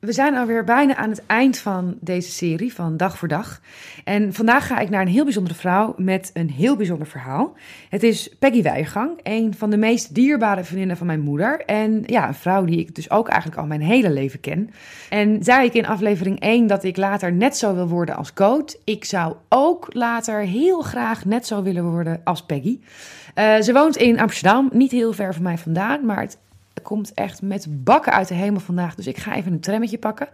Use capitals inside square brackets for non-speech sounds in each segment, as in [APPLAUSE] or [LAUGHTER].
We zijn alweer bijna aan het eind van deze serie van Dag voor Dag. En vandaag ga ik naar een heel bijzondere vrouw met een heel bijzonder verhaal. Het is Peggy Weigang, een van de meest dierbare vriendinnen van mijn moeder. En ja, een vrouw die ik dus ook eigenlijk al mijn hele leven ken. En zei ik in aflevering 1 dat ik later net zo wil worden als Coat. Ik zou ook later heel graag net zo willen worden als Peggy. Uh, ze woont in Amsterdam, niet heel ver van mij vandaan, maar het komt echt met bakken uit de hemel vandaag. Dus ik ga even een trammetje pakken.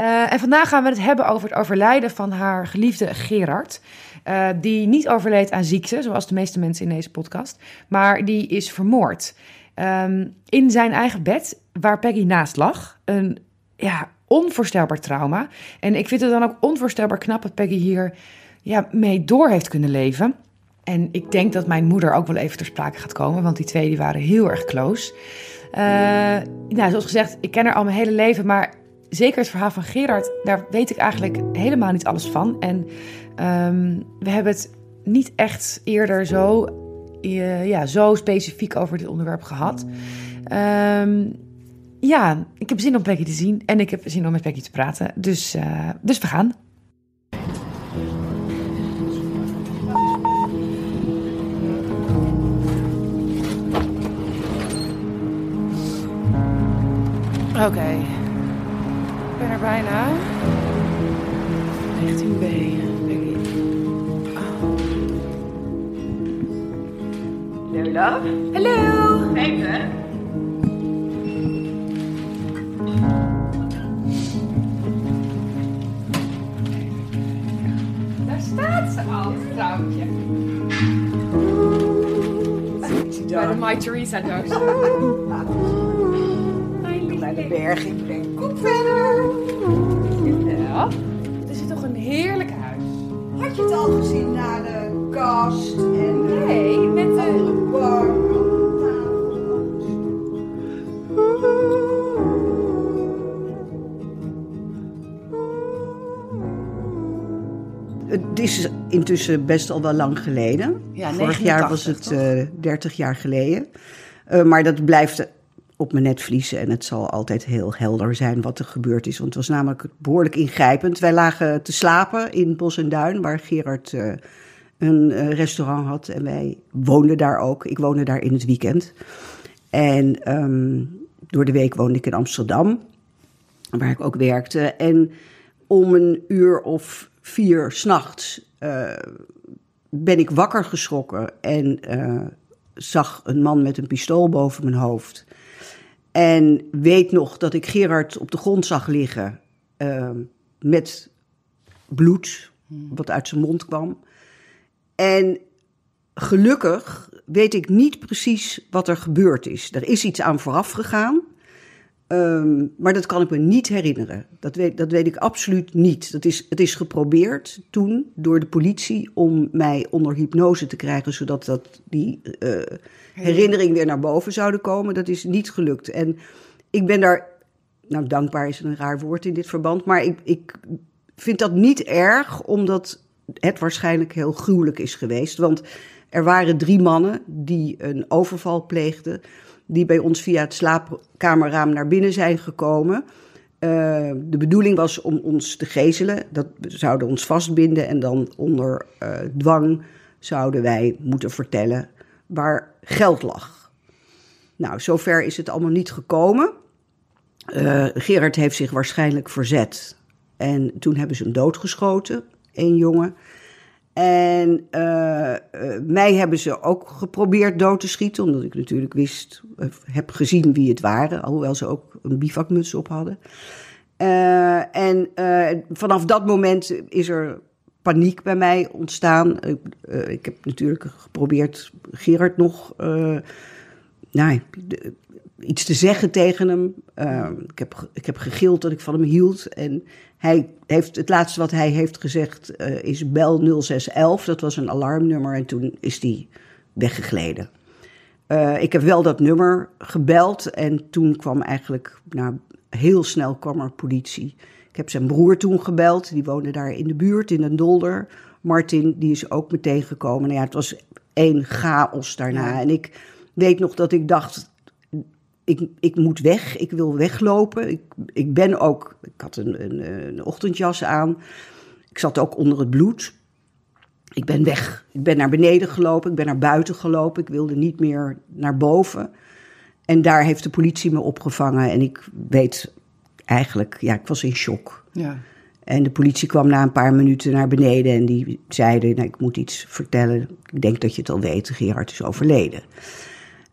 Uh, en vandaag gaan we het hebben over het overlijden van haar geliefde Gerard. Uh, die niet overleed aan ziekte, zoals de meeste mensen in deze podcast. Maar die is vermoord. Um, in zijn eigen bed, waar Peggy naast lag. Een ja, onvoorstelbaar trauma. En ik vind het dan ook onvoorstelbaar knap dat Peggy hier ja, mee door heeft kunnen leven. En ik denk dat mijn moeder ook wel even ter sprake gaat komen, want die twee die waren heel erg close. Uh, nou, zoals gezegd, ik ken haar al mijn hele leven, maar zeker het verhaal van Gerard, daar weet ik eigenlijk helemaal niet alles van. En um, we hebben het niet echt eerder zo, uh, ja, zo specifiek over dit onderwerp gehad. Um, ja, ik heb zin om Peggy te zien en ik heb zin om met Peggy te praten. Dus, uh, dus we gaan. Oké. Okay. Ik ben er bijna. 19b. Peggy. Oh. Hallo, love. Hallo. Even. Daar staat ze al, vrouwtje. Bij de My Theresa doos. [LAUGHS] naar de berg brengen. Kom verder. Ja. Het is toch een heerlijk huis. Had je het al gezien naar de kast en de nee, met de bar, Het is intussen best al wel lang geleden. Ja, Vorig jaar was het uh, 30 jaar geleden. Uh, maar dat blijft op mijn netvlies. En het zal altijd heel helder zijn wat er gebeurd is. Want het was namelijk behoorlijk ingrijpend. Wij lagen te slapen in Bos en Duin, waar Gerard uh, een uh, restaurant had. En wij woonden daar ook. Ik woonde daar in het weekend. En um, door de week woonde ik in Amsterdam, waar ik ook werkte. En om een uur of vier s'nachts uh, ben ik wakker geschrokken en zag een man met een pistool boven mijn hoofd. En weet nog dat ik Gerard op de grond zag liggen uh, met bloed, wat uit zijn mond kwam. En gelukkig weet ik niet precies wat er gebeurd is. Er is iets aan vooraf gegaan, um, maar dat kan ik me niet herinneren. Dat weet, dat weet ik absoluut niet. Dat is, het is geprobeerd toen door de politie om mij onder hypnose te krijgen, zodat dat die uh, herinnering weer naar boven zouden komen. Dat is niet gelukt. En ik ben daar, nou dankbaar is een raar woord in dit verband, maar ik, ik vind dat niet erg, omdat het waarschijnlijk heel gruwelijk is geweest. Want er waren drie mannen die een overval pleegden, die bij ons via het slaapkamerraam naar binnen zijn gekomen. Uh, de bedoeling was om ons te gezelen. Dat zouden ons vastbinden en dan onder uh, dwang zouden wij moeten vertellen waar geld lag. Nou, zover is het allemaal niet gekomen. Uh, Gerard heeft zich waarschijnlijk verzet. En toen hebben ze hem doodgeschoten, één jongen. En uh, uh, mij hebben ze ook geprobeerd dood te schieten, omdat ik natuurlijk wist, heb gezien wie het waren, alhoewel ze ook een bivakmuts op hadden. En vanaf dat moment is er paniek bij mij ontstaan. Ik, heb natuurlijk geprobeerd Gerard nog nou, iets te zeggen tegen hem. Ik, heb, ik heb gegild dat ik van hem hield. En hij heeft, het laatste wat hij heeft gezegd uh, is bel 0611. Dat was een alarmnummer en toen is die weggegleden. Uh, ik heb wel dat nummer gebeld en toen kwam eigenlijk, nou, heel snel kwam er politie. Ik heb zijn broer toen gebeld, die woonde daar in de buurt, in een dolder. Martin, die is ook meteen gekomen. Nou ja, het was één chaos daarna. Ja. En ik weet nog dat ik dacht, ik, ik moet weg, ik wil weglopen. Ik, ik ben ook, ik had een, een, een ochtendjas aan. Ik zat ook onder het bloed. Ik ben weg. Ik ben naar beneden gelopen, ik ben naar buiten gelopen. Ik wilde niet meer naar boven. En daar heeft de politie me opgevangen. En ik weet eigenlijk, ja, ik was in shock. Ja. En de politie kwam na een paar minuten naar beneden en die zeiden: nou, Ik moet iets vertellen. Ik denk dat je het al weet, Gerard is overleden.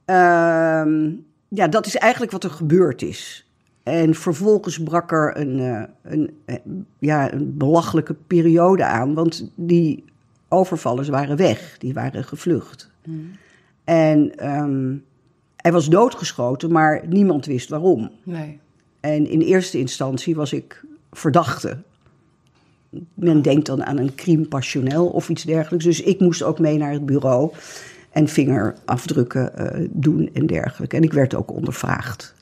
Ehm, ja, dat is eigenlijk wat er gebeurd is. En vervolgens brak er een, uh, een, uh, ja, een belachelijke periode aan, want die overvallers waren weg, die waren gevlucht. Mm. En um, hij was doodgeschoten, maar niemand wist waarom. Nee. En in eerste instantie was ik verdachte. Men denkt dan aan een crime passionnel of iets dergelijks. Dus ik moest ook mee naar het bureau en vingerafdrukken uh, doen en dergelijke. En ik werd ook ondervraagd.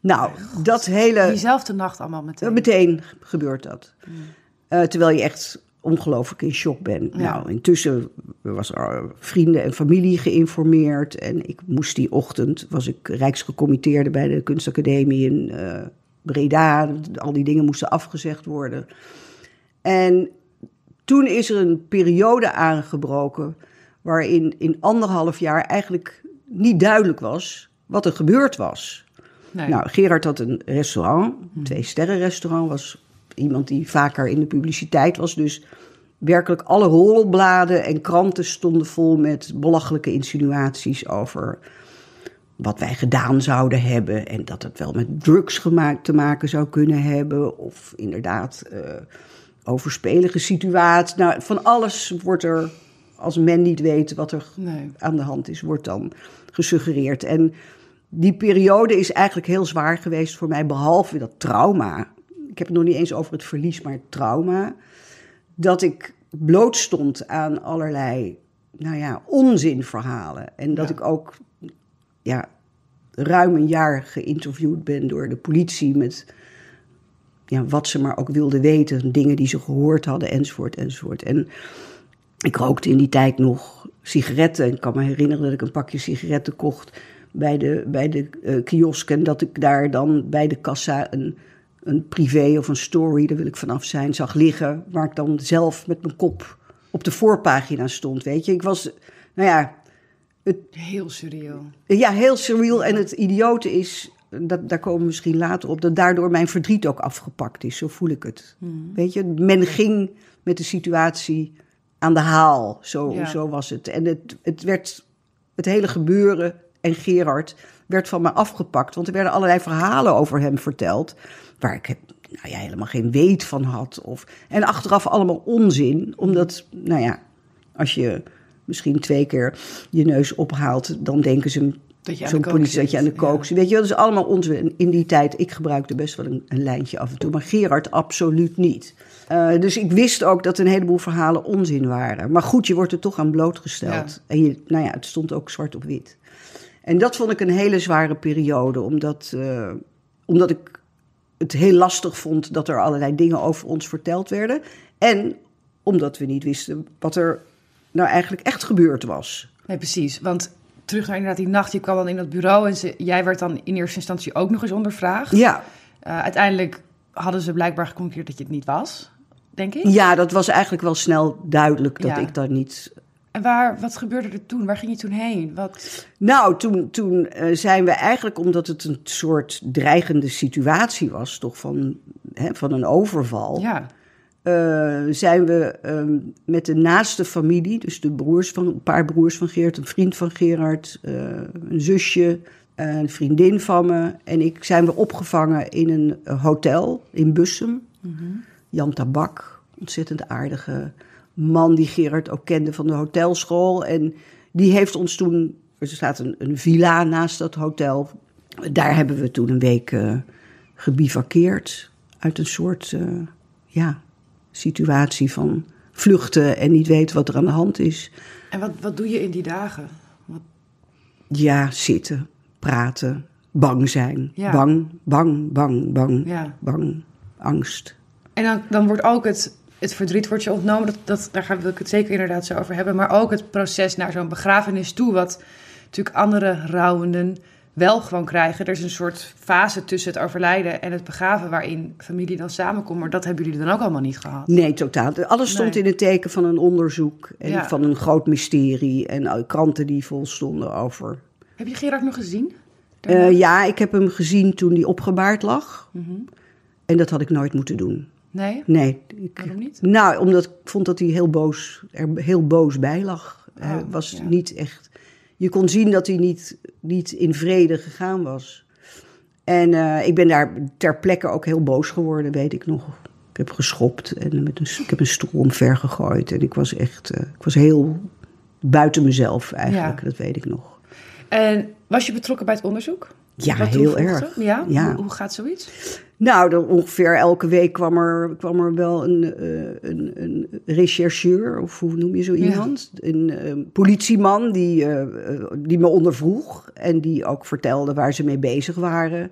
Nou, dat hele. Diezelfde nacht allemaal meteen. Meteen gebeurt dat. Mm. Uh, terwijl je echt ongelooflijk in shock bent. Ja. Nou, intussen was er vrienden en familie geïnformeerd. En ik moest die ochtend, was ik rijksgecommitteerde bij de kunstacademie in uh, Breda. Al die dingen moesten afgezegd worden. En toen is er een periode aangebroken waarin in anderhalf jaar eigenlijk niet duidelijk was wat er gebeurd was. Nee. Nou, Gerard had een restaurant, een twee sterren restaurant, was iemand die vaker in de publiciteit was. Dus werkelijk alle rolbladen en kranten stonden vol met belachelijke insinuaties over wat wij gedaan zouden hebben. En dat het wel met drugs gemaakt, te maken zou kunnen hebben. Of inderdaad uh, overspelige situaties. Nou, van alles wordt er, als men niet weet wat er nee. aan de hand is, wordt dan gesuggereerd. En die periode is eigenlijk heel zwaar geweest voor mij, behalve dat trauma ik heb het nog niet eens over het verlies, maar het trauma. Dat ik bloot stond aan allerlei, nou ja, onzinverhalen. En dat ja. ik ook, ja, ruim een jaar geïnterviewd ben door de politie met ja, wat ze maar ook wilden weten, dingen die ze gehoord hadden, enzovoort, enzovoort. En ik rookte in die tijd nog sigaretten. Ik kan me herinneren dat ik een pakje sigaretten kocht bij de, bij de uh, kiosk en dat ik daar dan bij de kassa een een privé of een story, daar wil ik vanaf zijn, zag liggen. Waar ik dan zelf met mijn kop op de voorpagina stond, weet je. Ik was, nou ja... Het, heel surreal. Ja, heel surreal. En het idiote is, dat, daar komen we misschien later op, dat daardoor mijn verdriet ook afgepakt is. Zo voel ik het. Hmm. Weet je, men ging met de situatie aan de haal. Zo, ja. zo was het. En het, het werd, het hele gebeuren en Gerard werd van me afgepakt. Want er werden allerlei verhalen over hem verteld waar ik nou ja, helemaal geen weet van had. Of, en achteraf allemaal onzin, omdat, nou ja, als je misschien twee keer je neus ophaalt, dan denken ze zo'n politie dat je aan de kook zit. Weet je, dat is allemaal onzin. In die tijd, ik gebruikte best wel een, een lijntje af en toe, maar Gerard absoluut niet. Uh, dus ik wist ook dat een heleboel verhalen onzin waren. Maar goed, je wordt er toch aan blootgesteld. Ja. En je, nou ja, het stond ook zwart op wit. En dat vond ik een hele zware periode, omdat, uh, omdat ik het heel lastig vond dat er allerlei dingen over ons verteld werden. En omdat we niet wisten wat er nou eigenlijk echt gebeurd was. Nee, precies. Want terug naar inderdaad die nacht, je kwam dan in dat bureau en ze, jij werd dan in eerste instantie ook nog eens ondervraagd. Ja. Uh, uiteindelijk hadden ze blijkbaar geconcludeerd dat je het niet was, denk ik. Ja, dat was eigenlijk wel snel duidelijk dat ja. ik daar niet en waar, wat gebeurde er toen? Waar ging je toen heen? Wat... Nou, toen, toen uh, zijn we eigenlijk, omdat het een soort dreigende situatie was, toch van, hè, van een overval. Ja. Uh, zijn we uh, met de naaste familie, dus de broers van, een paar broers van Geert, een vriend van Gerard, uh, een zusje, een vriendin van me en ik, zijn we opgevangen in een hotel in Bussum. Mm -hmm. Jan Tabak, ontzettend aardige man die Gerard ook kende van de hotelschool. En die heeft ons toen, er staat een, een villa naast dat hotel. Daar hebben we toen een week gebivakkeerd. Uit een soort ja, situatie van vluchten en niet weten wat er aan de hand is. En wat, wat doe je in die dagen? Wat... Ja, zitten, praten, bang zijn. Ja. Bang, bang, bang, bang, ja. bang, angst. En dan, dan wordt ook het het verdriet wordt je ontnomen. Dat, dat, daar gaan we het zeker inderdaad zo over hebben. Maar ook het proces naar zo'n begrafenis toe. Wat natuurlijk andere rouwenden wel gewoon krijgen. Er is een soort fase tussen het overlijden en het begraven waarin familie dan samenkomt. Maar dat hebben jullie dan ook allemaal niet gehad. Nee, totaal. Alles stond Nee. in het teken van een onderzoek en Ja. van een groot mysterie. En eh, kranten die vol stonden over. Heb je Gerard nog gezien? Eh, ja, ik heb hem gezien toen hij opgebaard lag. Mhm. En dat had ik nooit moeten doen. Nee? Nee. Ik, Waarom niet? nou, omdat ik vond dat hij heel boos, er heel boos bij lag. hij Oh, was ja. niet echt... Je kon zien dat hij niet, niet in vrede gegaan was. En eh, ik ben daar ter plekke ook heel boos geworden, weet ik nog. Ik heb geschopt en met een, ik heb een stoel omver gegooid. En ik was echt... eh, ik was heel buiten mezelf eigenlijk, Ja. dat weet ik nog. En was je betrokken bij het onderzoek? Ja, Wat heel erg. Ja? Ja. Hoe, hoe gaat zoiets? Nou, dan ongeveer elke week kwam er, kwam er wel een, eh, een, een rechercheur, of hoe noem je zo Ja. iemand? Een eh, politieman die, eh, die me ondervroeg en die ook vertelde waar ze mee bezig waren.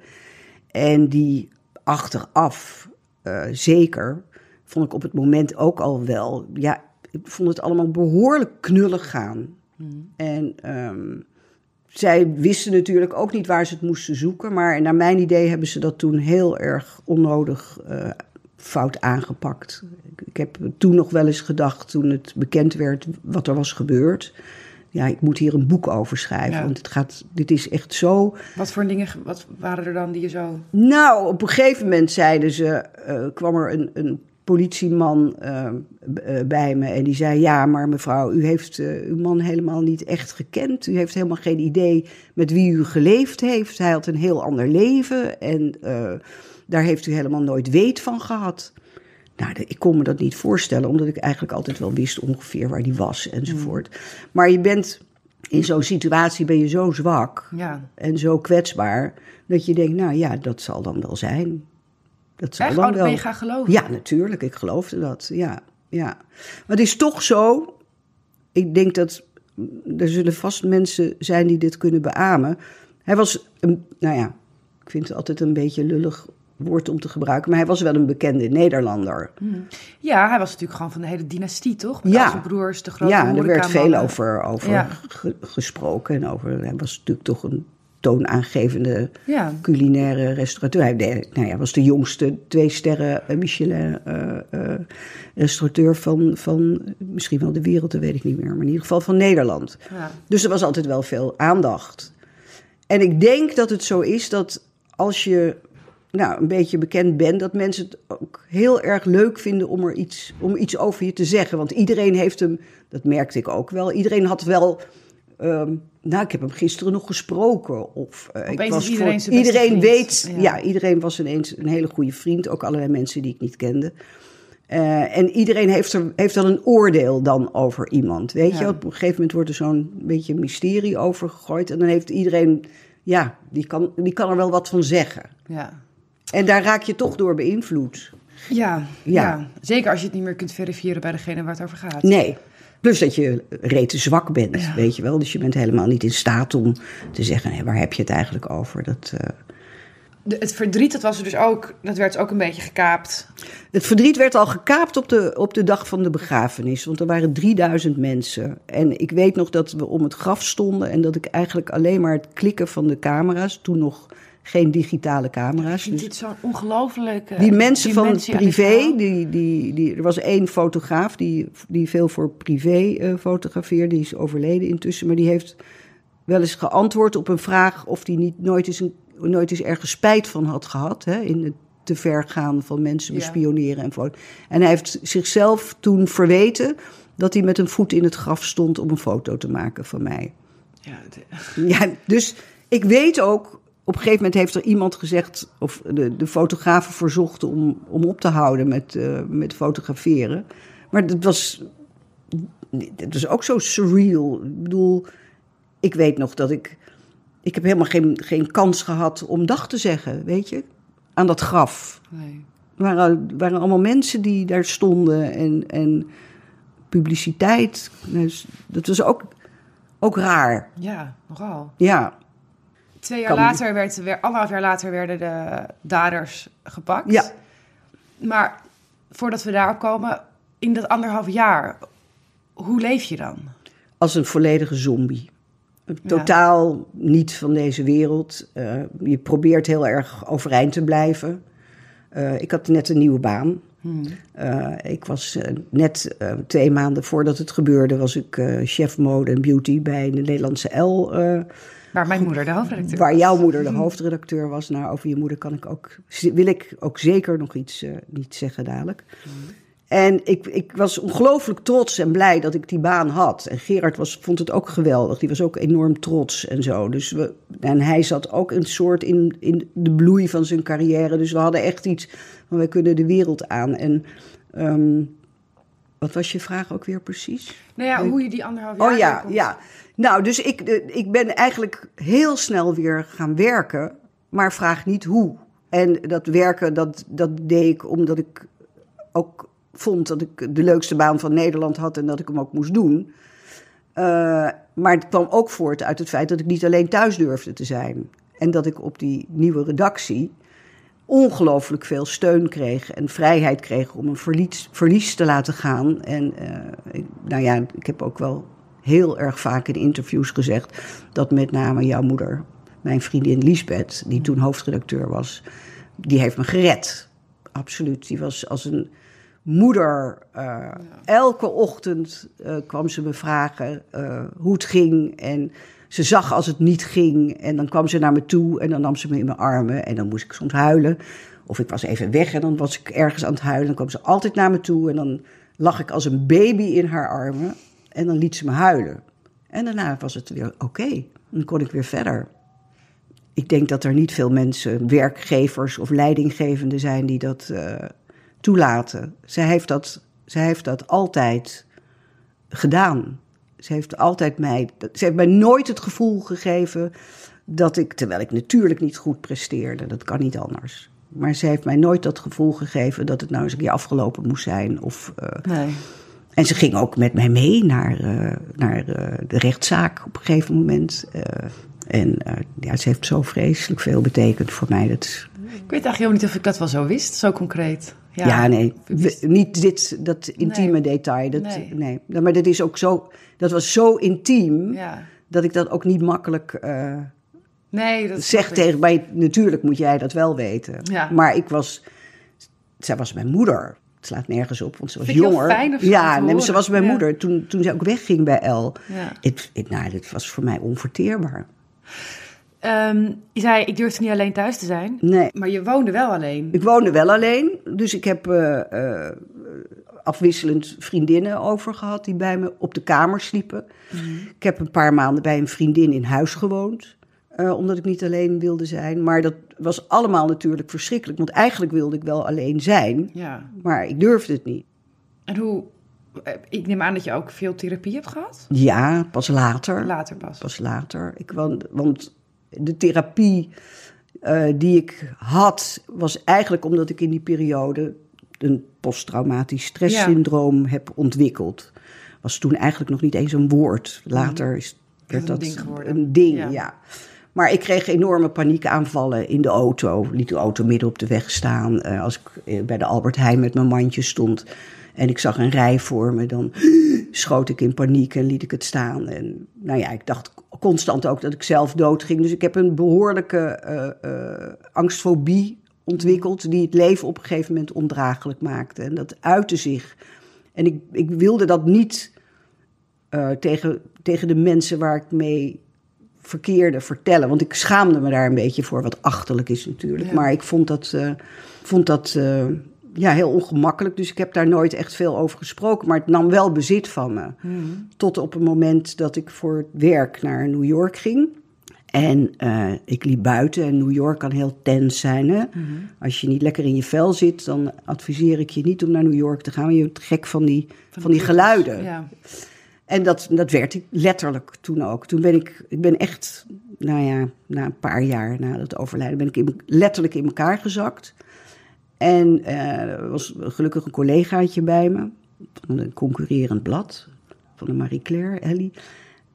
En die achteraf, zeker, vond ik op het moment ook al wel, ja, ik vond het allemaal behoorlijk knullig gaan. En ehm, zij wisten natuurlijk ook niet waar ze het moesten zoeken. Maar naar mijn idee hebben ze dat toen heel erg onnodig eh, fout aangepakt. Ik, heb toen nog wel eens gedacht, toen het bekend werd wat er was gebeurd. Ja, ik moet hier een boek over schrijven. Ja. Want het gaat, dit is echt zo. Wat voor dingen wat waren er dan die je zo... Nou, op een gegeven moment zeiden ze, eh, kwam er een, een politieman eh, eh, bij me en die zei: Ja, maar mevrouw, u heeft eh, uw man helemaal niet echt gekend. U heeft helemaal geen idee met wie u geleefd heeft. Hij had een heel ander leven en daar heeft u helemaal nooit weet van gehad. Nou, ik kon me dat niet voorstellen, omdat ik eigenlijk altijd wel wist ongeveer waar die was enzovoort. Maar je bent in zo'n situatie ben je zo zwak Ja. en zo kwetsbaar dat je denkt, nou ja, dat zal dan wel zijn. Dat zal Echt? dan Oh, dat ben je gaan geloven? Ja, natuurlijk. Ik geloofde dat. Ja, ja. Maar het is toch zo. Ik denk dat er zullen vast mensen zijn die dit kunnen beamen. Hij was, een, nou ja, ik vind het altijd een beetje lullig woord om te gebruiken, maar hij was wel een bekende Nederlander. Ja, hij was natuurlijk gewoon van de hele dynastie, toch? Met Ja. zijn broers, de grote Ja, er werd veel over, over Ja. gesproken en over. Hij was natuurlijk toch een toonaangevende Ja. culinaire restaurateur. Hij nou ja, was de jongste twee sterren eh, Michelin eh, eh, restaurateur van, van misschien wel de wereld, dat weet ik niet meer, maar in ieder geval van Nederland. Ja. Dus er was altijd wel veel aandacht. En ik denk dat het zo is dat als je nou, een beetje bekend bent, dat mensen het ook heel erg leuk vinden om er iets, om iets over je te zeggen. Want iedereen heeft hem, dat merkte ik ook wel, iedereen had wel. Ehm, nou, ik heb hem gisteren nog gesproken. Of, eh, ik was iedereen voor- iedereen weet, Ja. ja. iedereen was ineens een hele goede vriend. Ook allerlei mensen die ik niet kende. Eh, en iedereen heeft, er, heeft dan een oordeel dan over iemand. Weet je, op een gegeven moment wordt er zo'n beetje mysterie over gegooid. En dan heeft iedereen, ja, die kan, die kan er wel wat van zeggen. Ja. En daar raak je toch door beïnvloed. Ja, ja. Ja. zeker als je het niet meer kunt verifiëren bij degene waar het over gaat. Nee. Plus dat je rete zwak bent, Ja. weet je wel. Dus je bent helemaal niet in staat om te zeggen, waar heb je het eigenlijk over? Dat, eh, De- het verdriet, dat was er dus ook, dat werd ook een beetje gekaapt. Het verdriet werd al gekaapt op de, op de dag van de begrafenis, want er waren 3000 mensen. En ik weet nog dat we om het graf stonden en dat ik eigenlijk alleen maar het klikken van de camera's, toen nog geen digitale camera's. Dus dit zo'n ongelooflijke die mensen van aan dit privé, die, die, die, er was één fotograaf die, die veel voor privé eh, fotografeerde, die is overleden intussen, maar die heeft wel eens geantwoord op een vraag of hij niet nooit eens, een, nooit eens ergens spijt van had gehad. Hè, in het te ver gaan van mensen Ja. bespioneren en foto. En hij heeft zichzelf toen verweten dat hij met een voet in het graf stond om een foto te maken van mij. Ja, Ja, dus ik weet ook, op een gegeven moment heeft er iemand gezegd, of de, de fotografen verzocht om, om op te houden met, eh, met fotograferen. Maar dat was, dat was ook zo surreal. Ik bedoel, ik weet nog dat ik, ik heb helemaal geen, geen kans gehad om dag te zeggen, weet je, aan dat graf. nee. Er waren, waren allemaal mensen die daar stonden en, en publiciteit. Dus dat was ook, ook raar. Ja, nogal. Ja, Twee jaar Kan later, werd, weer, anderhalf jaar later werden de daders gepakt. Ja. Maar voordat we daarop komen, in dat anderhalf jaar, hoe leef je dan? als een volledige zombie. Totaal niet van deze wereld. Uh, je probeert heel erg overeind te blijven. Uh, ik had net een nieuwe baan. Hmm. Uh, ik was net twee maanden voordat het gebeurde, was ik chef mode en beauty bij de Nederlandse L. waar mijn moeder de hoofdredacteur Waar jouw moeder de hmm. hoofdredacteur was. Nou, over je moeder kan ik ook, wil ik ook zeker nog iets, niet zeggen dadelijk. Hmm. En ik, ik was ongelooflijk trots en blij dat ik die baan had. En Gerard was, vond het ook geweldig. Die was ook enorm trots en zo. Dus we, en hij zat ook een soort in, in de bloei van zijn carrière. Dus we hadden echt iets van, wij kunnen de wereld aan. En um, wat was je vraag ook weer precies? Nou ja, hoe je die anderhalf jaar... Oh ja, ja. Nou, dus ik, ik ben eigenlijk heel snel weer gaan werken. Maar vraag niet hoe. En dat werken, dat, dat deed ik omdat ik ook vond dat ik de leukste baan van Nederland had en dat ik hem ook moest doen. Uh, maar het kwam ook voort uit het feit dat ik niet alleen thuis durfde te zijn. En dat ik op die nieuwe redactie ongelooflijk veel steun kreeg en vrijheid kreeg om een verlies, verlies te laten gaan. En uh, ik, nou ja, ik heb ook wel heel erg vaak in interviews gezegd dat met name jouw moeder, mijn vriendin Liesbeth, die toen hoofdredacteur was, die heeft me gered. Absoluut. Die was als een moeder. Uh, Elke ochtend uh, kwam ze me vragen hoe het ging. En ze zag als het niet ging. En dan kwam ze naar me toe en dan nam ze me in mijn armen. En dan moest ik soms huilen. Of ik was even weg en dan was ik ergens aan het huilen. Dan kwam ze altijd naar me toe en dan lag ik als een baby in haar armen. En dan liet ze me huilen. En daarna was het weer oké. Dan kon ik weer verder. Ik denk dat er niet veel mensen, werkgevers of leidinggevenden zijn die dat toelaten. Zij heeft dat, zij heeft dat altijd gedaan. Ze heeft altijd mij, ze heeft mij nooit het gevoel gegeven dat ik, terwijl ik natuurlijk niet goed presteerde, dat kan niet anders. Maar ze heeft mij nooit dat gevoel gegeven dat het nou eens een keer afgelopen moest zijn. Of, uh, nee. En ze ging ook met mij mee naar, uh, naar uh, de rechtszaak op een gegeven moment. en ja, ze heeft zo vreselijk veel betekend voor mij. Dat... Ik weet eigenlijk helemaal niet of ik dat wel zo wist, zo concreet. Ja, nee. niet dit, dat intieme detail. Dat, nee. nee. Maar dat is ook zo. Dat was zo intiem. Ja. Dat ik dat ook niet makkelijk. Uh, nee, dat zeg tegen mij. Natuurlijk moet jij dat wel weten. Ja. Maar ik was. Zij was mijn moeder. Het slaat nergens op, want ze was Vind jonger. Fijn ja, nee, ze was mijn moeder toen, toen ze ook wegging bij El. Ja. Het, het, nou, dat was voor mij onverteerbaar. Um, je zei, ik durfde niet alleen thuis te zijn. Nee. Maar je woonde wel alleen. Ik woonde wel alleen. Dus ik heb uh, uh, afwisselend vriendinnen over gehad die bij me op de kamer sliepen. Mhm. Ik heb een paar maanden bij een vriendin in huis gewoond. Uh, omdat ik niet alleen wilde zijn. Maar dat was allemaal natuurlijk verschrikkelijk. Want eigenlijk wilde ik wel alleen zijn. Ja. Maar ik durfde het niet. En hoe, ik neem aan dat je ook veel therapie hebt gehad? Ja, pas later. Later pas. Pas later. Ik, want, want de therapie uh, die ik had, was eigenlijk omdat ik in die periode een posttraumatisch stresssyndroom ja. heb ontwikkeld. Was toen eigenlijk nog niet eens een woord. Later is, werd dat, een ding. Een ding ja. ja. Maar ik kreeg enorme paniekaanvallen in de auto. Liet de auto midden op de weg staan. Uh, als ik eh, bij de Albert Heijn met mijn mandje stond en ik zag een rij voor me, dan [GASPS] schoot ik in paniek en liet ik het staan. En nou ja, ik dacht constant ook dat ik zelf dood ging. Dus ik heb een behoorlijke uh, uh, angstfobie ontwikkeld, die het leven op een gegeven moment ondraaglijk maakte. En dat uitte zich. En ik, ik wilde dat niet uh, tegen, tegen de mensen waar ik mee verkeerde vertellen. Want ik schaamde me daar een beetje voor, wat achterlijk is natuurlijk. Ja. Maar ik vond dat, vond dat ja, heel ongemakkelijk. Dus ik heb daar nooit echt veel over gesproken. Maar het nam wel bezit van me. Hmm. Tot op het moment dat ik voor werk naar New York ging. En uh, ik liep buiten en New York kan heel tens zijn. Hè? Hmm. Als je niet lekker in je vel zit, dan adviseer ik je niet om naar New York te gaan. Je bent gek van die, van, van die geluiden. Ja. En dat, dat werd ik letterlijk toen ook. Toen ben ik, ik ben echt, nou ja, na een paar jaar na het overlijden, ben ik in, letterlijk in elkaar gezakt. En uh, er was gelukkig een collegaatje bij me, van een concurrerend blad, van de Marie Claire, Ellie.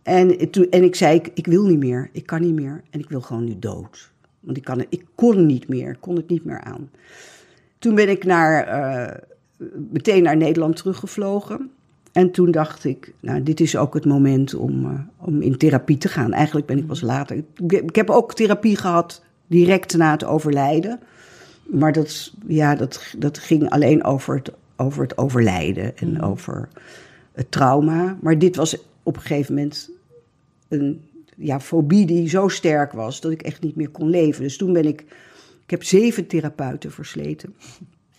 En, toen, en ik zei, ik, wil niet meer, ik kan niet meer en ik wil gewoon nu dood. Want ik, kan, ik kon niet meer, kon het niet meer aan. Toen ben ik naar, uh, meteen naar Nederland teruggevlogen. En toen dacht ik, nou, dit is ook het moment om, uh, om in therapie te gaan. Eigenlijk ben ik pas later. Ik, heb ook therapie gehad direct na het overlijden. Maar dat, ja, dat, dat ging alleen over het, over het overlijden en over het trauma. Maar dit was op een gegeven moment een ja, fobie die zo sterk was dat ik echt niet meer kon leven. Dus toen ben ik, ik heb zeven therapeuten versleten.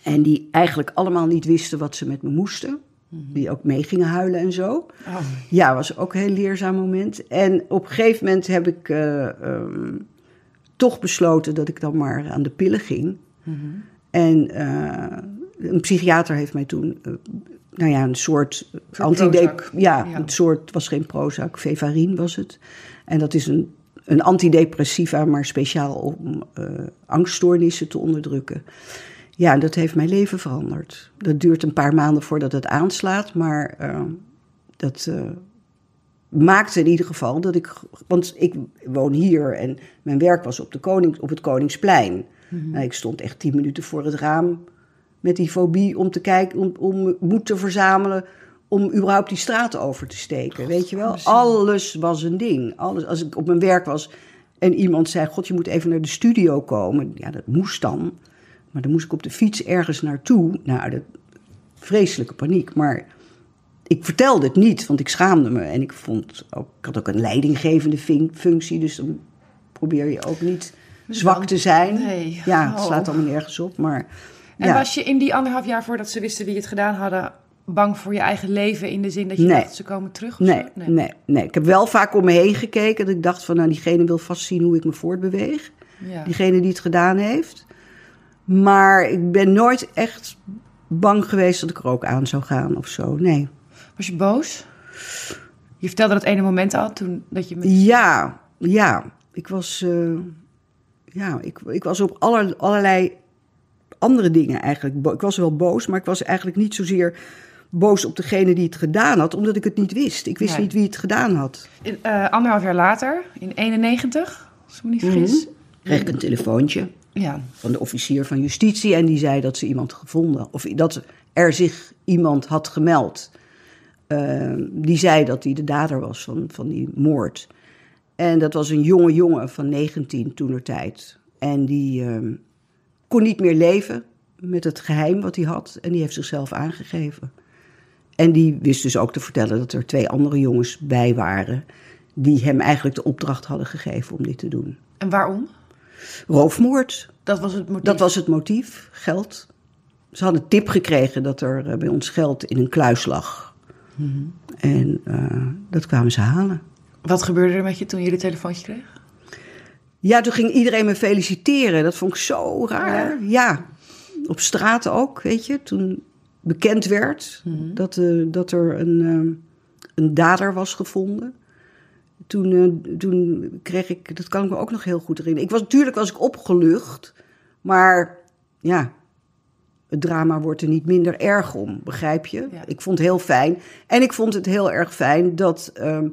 En die eigenlijk allemaal niet wisten wat ze met me moesten. Die ook mee gingen huilen en zo. Oh. Ja, was ook een heel leerzaam moment. En op een gegeven moment heb ik uh, um, toch besloten dat ik dan maar aan de pillen ging. En uh, een psychiater heeft mij toen, uh, nou ja, een soort antidep... Prozac. Ja, Ja. een soort, was geen Prozac, Vevarine was het. En dat is een, een antidepressiva, maar speciaal om uh, angststoornissen te onderdrukken. Ja, en dat heeft mijn leven veranderd. Dat duurt een paar maanden voordat het aanslaat, maar dat maakte in ieder geval dat ik. Want ik woon hier en mijn werk was op, de Koning, op het Koningsplein. Mhm. Nou, ik stond echt tien minuten voor het raam met die fobie om te kijken, om, om moed te verzamelen. Om überhaupt die straat over te steken. Weet je wel? Alles was een ding. Alles, als ik op mijn werk was en iemand zei: God, je moet even naar de studio komen. Ja, dat moest dan. Maar dan moest ik op de fiets ergens naartoe. Nou, dat, vreselijke paniek. Maar ik vertelde het niet, want ik schaamde me. En ik, vond ook, ik had ook een leidinggevende fun- functie. Dus dan probeer je ook niet zwak te zijn. Nee. Ja, het Oh. slaat allemaal nergens op. Maar En ja. was je in die anderhalf jaar voordat ze wisten wie het gedaan hadden, bang voor je eigen leven in de zin dat je Nee. dacht ze komen terug? Of Nee, zo? nee. Nee, Ik heb wel vaak om me heen gekeken. Dat ik dacht van, nou, diegene wil vast zien hoe ik me voortbeweeg. Ja. Diegene die het gedaan heeft. Maar ik ben nooit echt bang geweest dat ik er ook aan zou gaan of zo. Nee. Was je boos? Je vertelde dat ene moment al toen dat je met... Ja, ja. Ik was, eh, ja, ik, ik was op aller, allerlei andere dingen eigenlijk. Ik was wel boos, maar ik was eigenlijk niet zozeer boos op degene die het gedaan had, omdat ik het niet wist. Ik wist Nee. niet wie het gedaan had. In, eh, anderhalf jaar later, in 91, als ik me niet vergis. Kreeg ik een telefoontje Ja, van de officier van justitie en die zei dat ze iemand gevonden, of dat er zich iemand had gemeld. Eh, die zei dat hij de dader was van, van die moord. En dat was een jonge jongen van 19 toenertijd. En die eh, kon niet meer leven met het geheim wat hij had. En die heeft zichzelf aangegeven. En die wist dus ook te vertellen dat er twee andere jongens bij waren. Die hem eigenlijk de opdracht hadden gegeven om dit te doen. en waarom? Roofmoord, Dat was het motief. dat was het motief, geld. Ze hadden tip gekregen dat er eh, bij ons geld in een kluis lag. En eh, dat kwamen ze halen. Wat gebeurde er met je toen je dit telefoontje kreeg? Ja, toen ging iedereen me feliciteren. Dat vond ik zo raar. Ja, op straat ook, weet je. Toen bekend werd dat, eh, dat er een, eh, een dader was gevonden. Toen, eh, toen kreeg ik, dat kan ik me ook nog heel goed herinneren. Ik was, natuurlijk was ik opgelucht, maar ja, het drama wordt er niet minder erg om, begrijp je? Ja. Ik vond het heel fijn. En ik vond het heel erg fijn dat, ehm,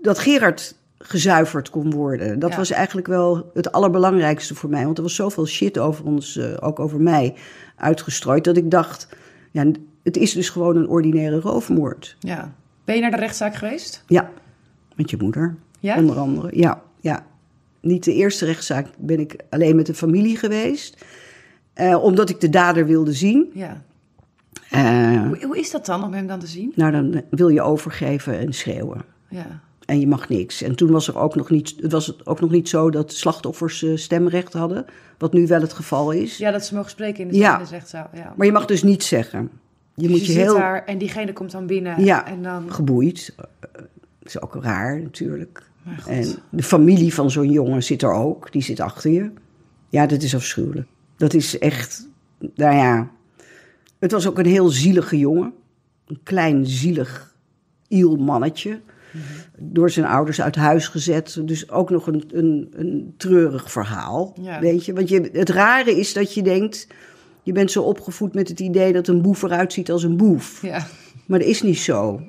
dat Gerard gezuiverd kon worden. Dat Ja. was eigenlijk wel het allerbelangrijkste voor mij. Want er was zoveel shit over ons, eh, ook over mij, uitgestrooid. Dat ik dacht, ja, het is dus gewoon een ordinaire roofmoord. Ja. Ben je naar de rechtszaak geweest? Ja, met je moeder, Ja? onder andere. Ja, ja. Niet de eerste rechtszaak ben ik alleen met de familie geweest. Eh, omdat ik de dader wilde zien. Ja. Eh, Hoe, hoe is dat dan om hem dan te zien? nou, dan wil je overgeven en schreeuwen. Ja. En je mag niks. En toen was er ook nog niet, het was ook nog niet zo dat slachtoffers eh, stemrecht hadden. Wat nu wel het geval is. ja, dat ze mogen spreken in de, Ja. rechtszaal. Ja. Maar je mag dus niets zeggen. Je Dus moet je, heel daar en diegene komt dan binnen. Ja. En dan... geboeid. Eh, is ook raar natuurlijk. En de familie van zo'n jongen zit er ook. Die zit achter je. Ja, dat is afschuwelijk. Dat is echt, nou ja. Het was ook een heel zielige jongen. Een klein zielig iel mannetje. Door zijn ouders uit huis gezet. Dus ook nog een, een, een treurig verhaal. Ja. Weet je? Want je, het rare is dat je denkt... Je bent zo opgevoed met het idee dat een boef eruit ziet als een boef. Ja. Maar dat is niet zo.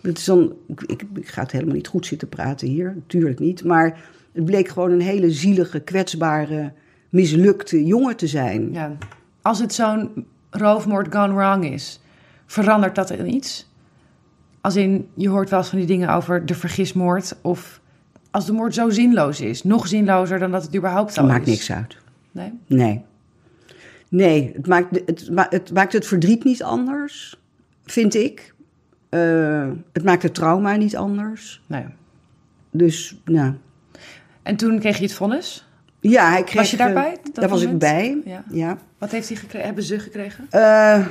Dat is dan, ik, ik, ik ga het helemaal niet goed zitten praten hier, natuurlijk niet. Maar het bleek gewoon een hele zielige, kwetsbare, mislukte jongen te zijn. ja. Als het zo'n roofmoord gone wrong is, verandert dat in iets? Als in, je hoort wel eens van die dingen over de vergismoord. Of als de moord zo zinloos is. Nog zinlozer dan dat het überhaupt al Dat is. maakt niks uit. Nee? Nee. Nee, het maakt het, het maakt het verdriet niet anders, vind ik. Eh, het maakt het trauma niet anders. nee. Dus, nou. En toen kreeg je het vonnis. Ja, hij kreeg... Was je eh, daarbij? dat Daar was ik bij, Ja. ja. Wat heeft hij gekregen? Hebben ze gekregen? Eh,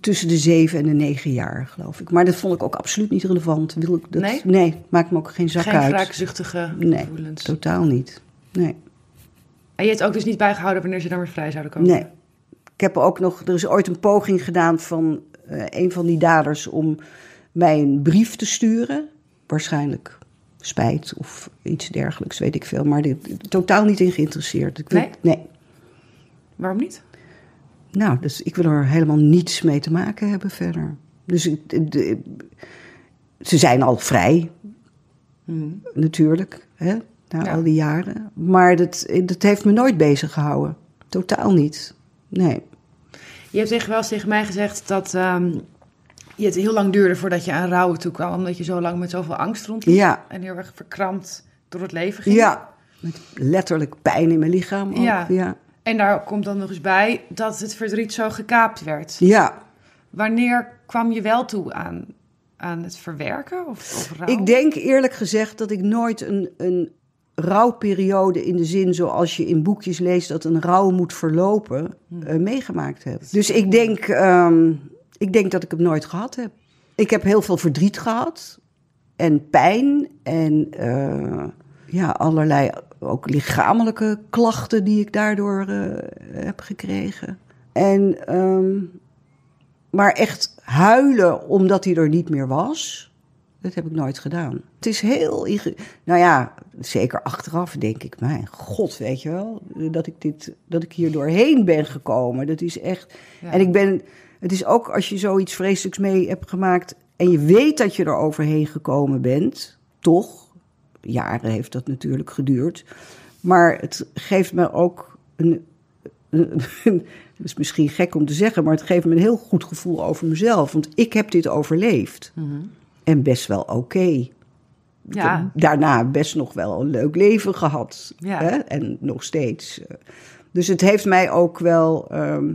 tussen de zeven en de negen jaar, geloof ik. Maar dat vond ik ook absoluut niet relevant. Wil ik dat, Nee? Nee, maakt me ook geen zak Geen uit. wraakzuchtige Nee, gevoelens. totaal niet. Nee. En je hebt ook dus niet bijgehouden wanneer ze dan weer vrij zouden komen? Nee. Ik heb ook nog, er is ooit een poging gedaan van eh, een van die daders om mij een brief te sturen. Waarschijnlijk spijt of iets dergelijks, weet ik veel. Maar dit, totaal niet in geïnteresseerd. Ik wil- Nee? Nee. Waarom niet? Nou, dus ik wil er helemaal niets mee te maken hebben verder. Dus ik- de- ze zijn al vrij, Hmm. natuurlijk, hè, na Ja. al die jaren. Maar dat, dat heeft me nooit bezig gehouden. Totaal niet. Nee. Je hebt tegen wel eens tegen mij gezegd dat ehm, je het heel lang duurde voordat je aan rouwen toe kwam. Omdat je zo lang met zoveel angst rondliep. Ja. En heel erg verkrampt door het leven ging. Ja, met letterlijk pijn in mijn lichaam. Ook. Ja. Ja. En daar komt dan nog eens bij dat het verdriet zo gekaapt werd. ja. Wanneer kwam je wel toe aan, aan het verwerken? Of, of rouw? Ik denk eerlijk gezegd dat ik nooit een, een rouwperiode in de zin zoals je in boekjes leest dat een rouw moet verlopen, eh, meegemaakt heb. Dus ik denk, ehm, ik denk dat ik het nooit gehad heb. Ik heb heel veel verdriet gehad en pijn en eh, ja, allerlei ook lichamelijke klachten die ik daardoor eh, heb gekregen. En, ehm, maar echt huilen omdat hij er niet meer was, dat heb ik nooit gedaan. Het is heel. Nou ja, zeker achteraf denk ik, mijn god, weet je wel, dat ik, dit, dat ik hier doorheen ben gekomen. Dat is echt. Ja. En ik ben. Het is ook als je zoiets vreselijks mee hebt gemaakt. en je weet dat je er overheen gekomen bent, toch? Jaren heeft dat natuurlijk geduurd. Maar het geeft me ook een. een- een- het is misschien gek om te zeggen, maar het geeft me een heel goed gevoel over mezelf. Want ik heb dit overleefd. Mhm. En best wel oké. Ja. Daarna best nog wel een leuk leven gehad. Ja. Hè? En nog steeds. Dus het heeft mij ook wel, ehm,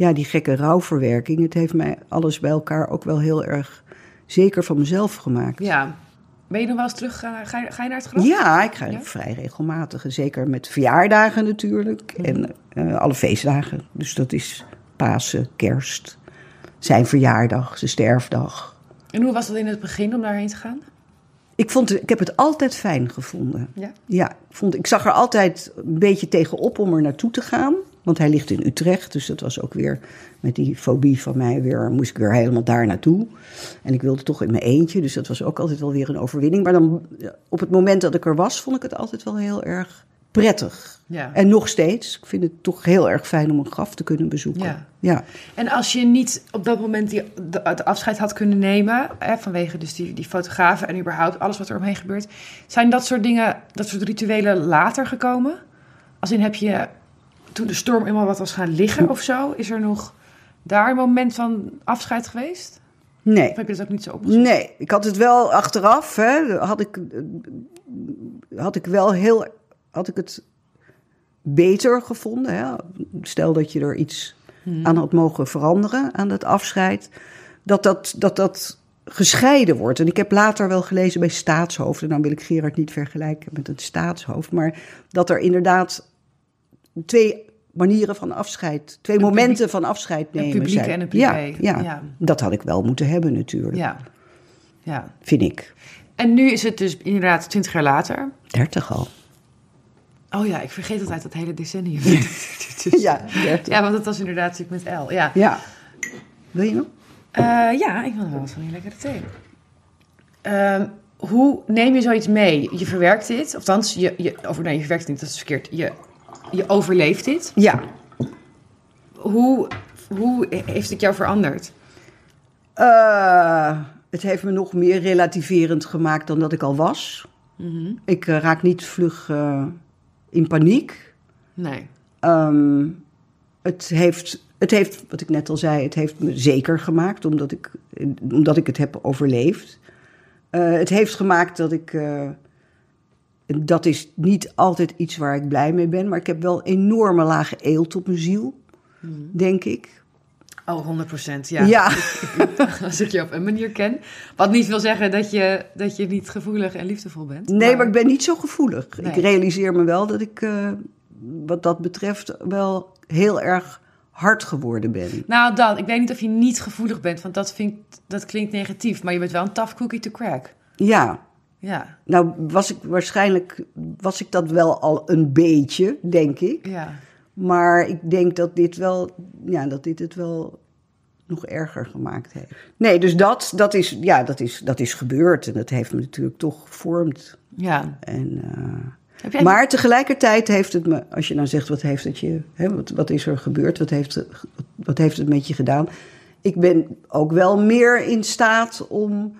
ja, die gekke rouwverwerking. Het heeft mij alles bij elkaar ook wel heel erg zeker van mezelf gemaakt. Ja. Ben je nog wel eens terug? Ga, ga, je, ga je naar het graf? Ja, ik ga Ja? vrij regelmatig. Zeker met verjaardagen natuurlijk. En eh, alle feestdagen. Dus dat is Pasen, Kerst, zijn verjaardag, zijn sterfdag. En hoe was dat in het begin om daarheen te gaan? Ik, vond, ik heb het altijd fijn gevonden. Ja. Ja, ik, vond, ik zag er altijd een beetje tegenop om er naartoe te gaan. Want hij ligt in Utrecht, dus dat was ook weer met die fobie van mij weer, moest ik weer helemaal daar naartoe. En ik wilde toch in mijn eentje, dus dat was ook altijd wel weer een overwinning. Maar dan, op het moment dat ik er was, vond ik het altijd wel heel erg prettig. Ja. En nog steeds, ik vind het toch heel erg fijn om een graf te kunnen bezoeken. Ja. ja. En als je niet op dat moment die, de, het afscheid had kunnen nemen, hè, vanwege dus die, die fotografen en überhaupt alles wat er omheen gebeurt, zijn dat soort dingen, dat soort rituelen later gekomen? Als in heb je, toen de storm eenmaal wat was gaan liggen of zo, is er nog daar een moment van afscheid geweest? Nee. Of heb je dat ook niet zo opgezocht? Nee, ik had het wel achteraf, hè, had ik, had ik wel heel, had ik het beter gevonden. Hè? Stel dat je er iets aan had mogen veranderen aan dat afscheid, dat dat, dat dat gescheiden wordt. En ik heb later wel gelezen bij staatshoofden, nou wil ik Gerard niet vergelijken met het staatshoofd, maar dat er inderdaad twee manieren van afscheid, twee Een momenten publiek- van afscheid een nemen publiek zijn. en een privé. Ja, ja, Ja. dat had ik wel moeten hebben natuurlijk, Ja. ja. vind ik. En nu is het dus inderdaad twintig jaar later. 30 al. Oh ja, ik vergeet altijd dat hele decennium. [LAUGHS] Ja, 30. ja, want dat was inderdaad natuurlijk met L. Ja. Ja. Wil je nog? Eh, ja, ik wil wel wat van die lekkere thee. Ehm, hoe neem je zoiets mee? Je verwerkt dit, of je, je, of, nee, je verwerkt het niet, dat is verkeerd. Je, je overleeft dit. Ja. Hoe, hoe heeft het jou veranderd? Eh, het heeft me nog meer relativerend gemaakt dan dat ik al was. Ik eh, raak niet vlug eh, in paniek. Nee. Ehm, het, heeft, het heeft, wat ik net al zei, het heeft me zeker gemaakt. Omdat ik omdat ik het heb overleefd. Het heeft gemaakt dat ik. Dat is niet altijd iets waar ik blij mee ben, maar ik heb wel enorme lage eelt op mijn ziel, denk ik. Oh, 100 procent, ja. Ja. [LAUGHS] Als ik je op een manier ken. Wat niet wil zeggen dat je, dat je niet gevoelig en liefdevol bent. Nee, maar ik ben niet zo gevoelig. Nee. Ik realiseer me wel dat ik, eh, wat dat betreft, wel heel erg hard geworden ben. Nou, dat. Ik weet niet of je niet gevoelig bent, want dat, vind, dat klinkt negatief. Maar je bent wel een tough cookie to crack. Ja, Ja, nou was ik waarschijnlijk was ik dat wel al een beetje, denk ik. ja. Maar ik denk dat dit wel, ja, dat dit het wel nog erger gemaakt heeft. Nee, dus dat, dat, is, ja, dat, is, dat is gebeurd en dat heeft me natuurlijk toch gevormd. ja. En, jij Maar tegelijkertijd heeft het me, als je nou zegt, wat heeft het je, hè, wat, wat is er gebeurd, wat heeft, wat heeft het met je gedaan? Ik ben ook wel meer in staat om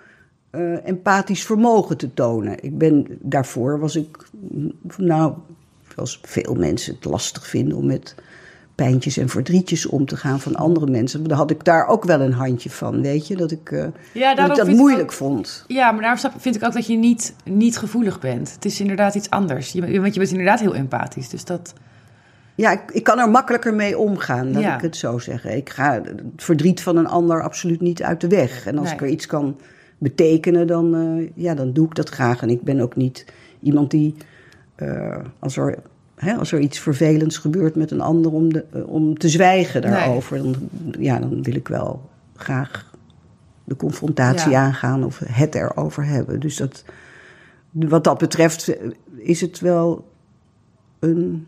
eh, empathisch vermogen te tonen. Ik ben, daarvoor was ik, nou, zoals veel mensen het lastig vinden om met pijntjes en verdrietjes om te gaan van andere mensen. Dan had ik daar ook wel een handje van, weet je, dat ik, eh, Ja, dat, daarom ik dat vind ik moeilijk ook- vond. Ja, maar daarom vind ik ook dat je niet, niet gevoelig bent. Het is inderdaad iets anders. Je, want je bent inderdaad heel empathisch. Dus dat... Ja, ik, ik kan er makkelijker mee omgaan, laat Ja. ik het zo zeggen. Ik ga het verdriet van een ander absoluut niet uit de weg. En als Nee. ik er iets kan betekenen, dan, eh, ja, dan doe ik dat graag. En ik ben ook niet iemand die, eh, als, er, hè, als er iets vervelends gebeurt met een ander, om, de, eh, om te zwijgen Nee. daarover. Dan, ja, dan wil ik wel graag de confrontatie Ja. aangaan of het erover hebben. Dus dat, wat dat betreft is het wel een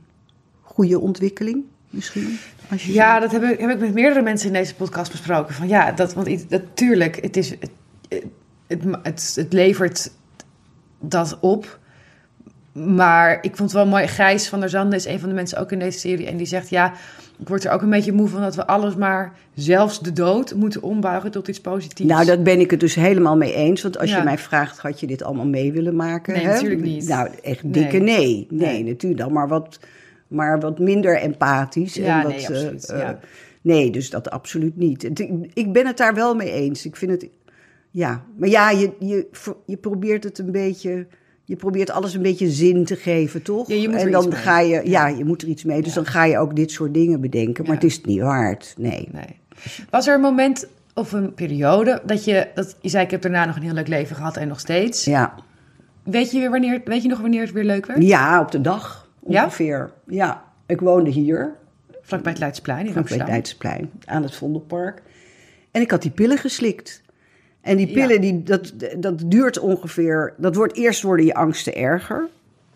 goede ontwikkeling misschien. Als je Ja, dat heb ik, heb ik met meerdere mensen in deze podcast besproken. Van ja, dat, want natuurlijk, het, is, het, het, het, het levert dat op. Maar ik vond het wel mooi. Gijs van der Zanden is een van de mensen ook in deze serie. En die zegt, ja, ik word er ook een beetje moe van dat we alles maar, zelfs de dood, moeten ombuigen tot iets positiefs. Nou, daar ben ik het dus helemaal mee eens. Want als Ja. je mij vraagt, had je dit allemaal mee willen maken? Nee, hè? natuurlijk niet. Nou, echt dikke nee. Nee, Nee. natuurlijk dan. Maar wat, maar wat minder empathisch. Ja, en wat, nee, eh, absoluut, eh, ja. nee, dus dat absoluut niet. Ik ben het daar wel mee eens. Ik vind het... Ja, maar ja, je, je, je probeert het een beetje... Je probeert alles een beetje zin te geven, toch? Ja, je moet en dan iets mee. ga je... Ja, je moet er iets mee. Dus Ja. dan ga je ook dit soort dingen bedenken. Maar het is het niet waard. Nee. Nee. Was er een moment of een periode dat je, dat je zei, ik heb daarna nog een heel leuk leven gehad en nog steeds. Ja. Weet je, weer wanneer, weet je nog wanneer het weer leuk werd? Ja, op de dag ongeveer. Ja, ik woonde hier, Vlakbij het Leidsplein in vlakbij het. Leidsplein, aan het Vondelpark. En ik had die pillen geslikt. En die Ja. pillen, die, dat, dat duurt ongeveer... Dat wordt, eerst worden je angsten erger.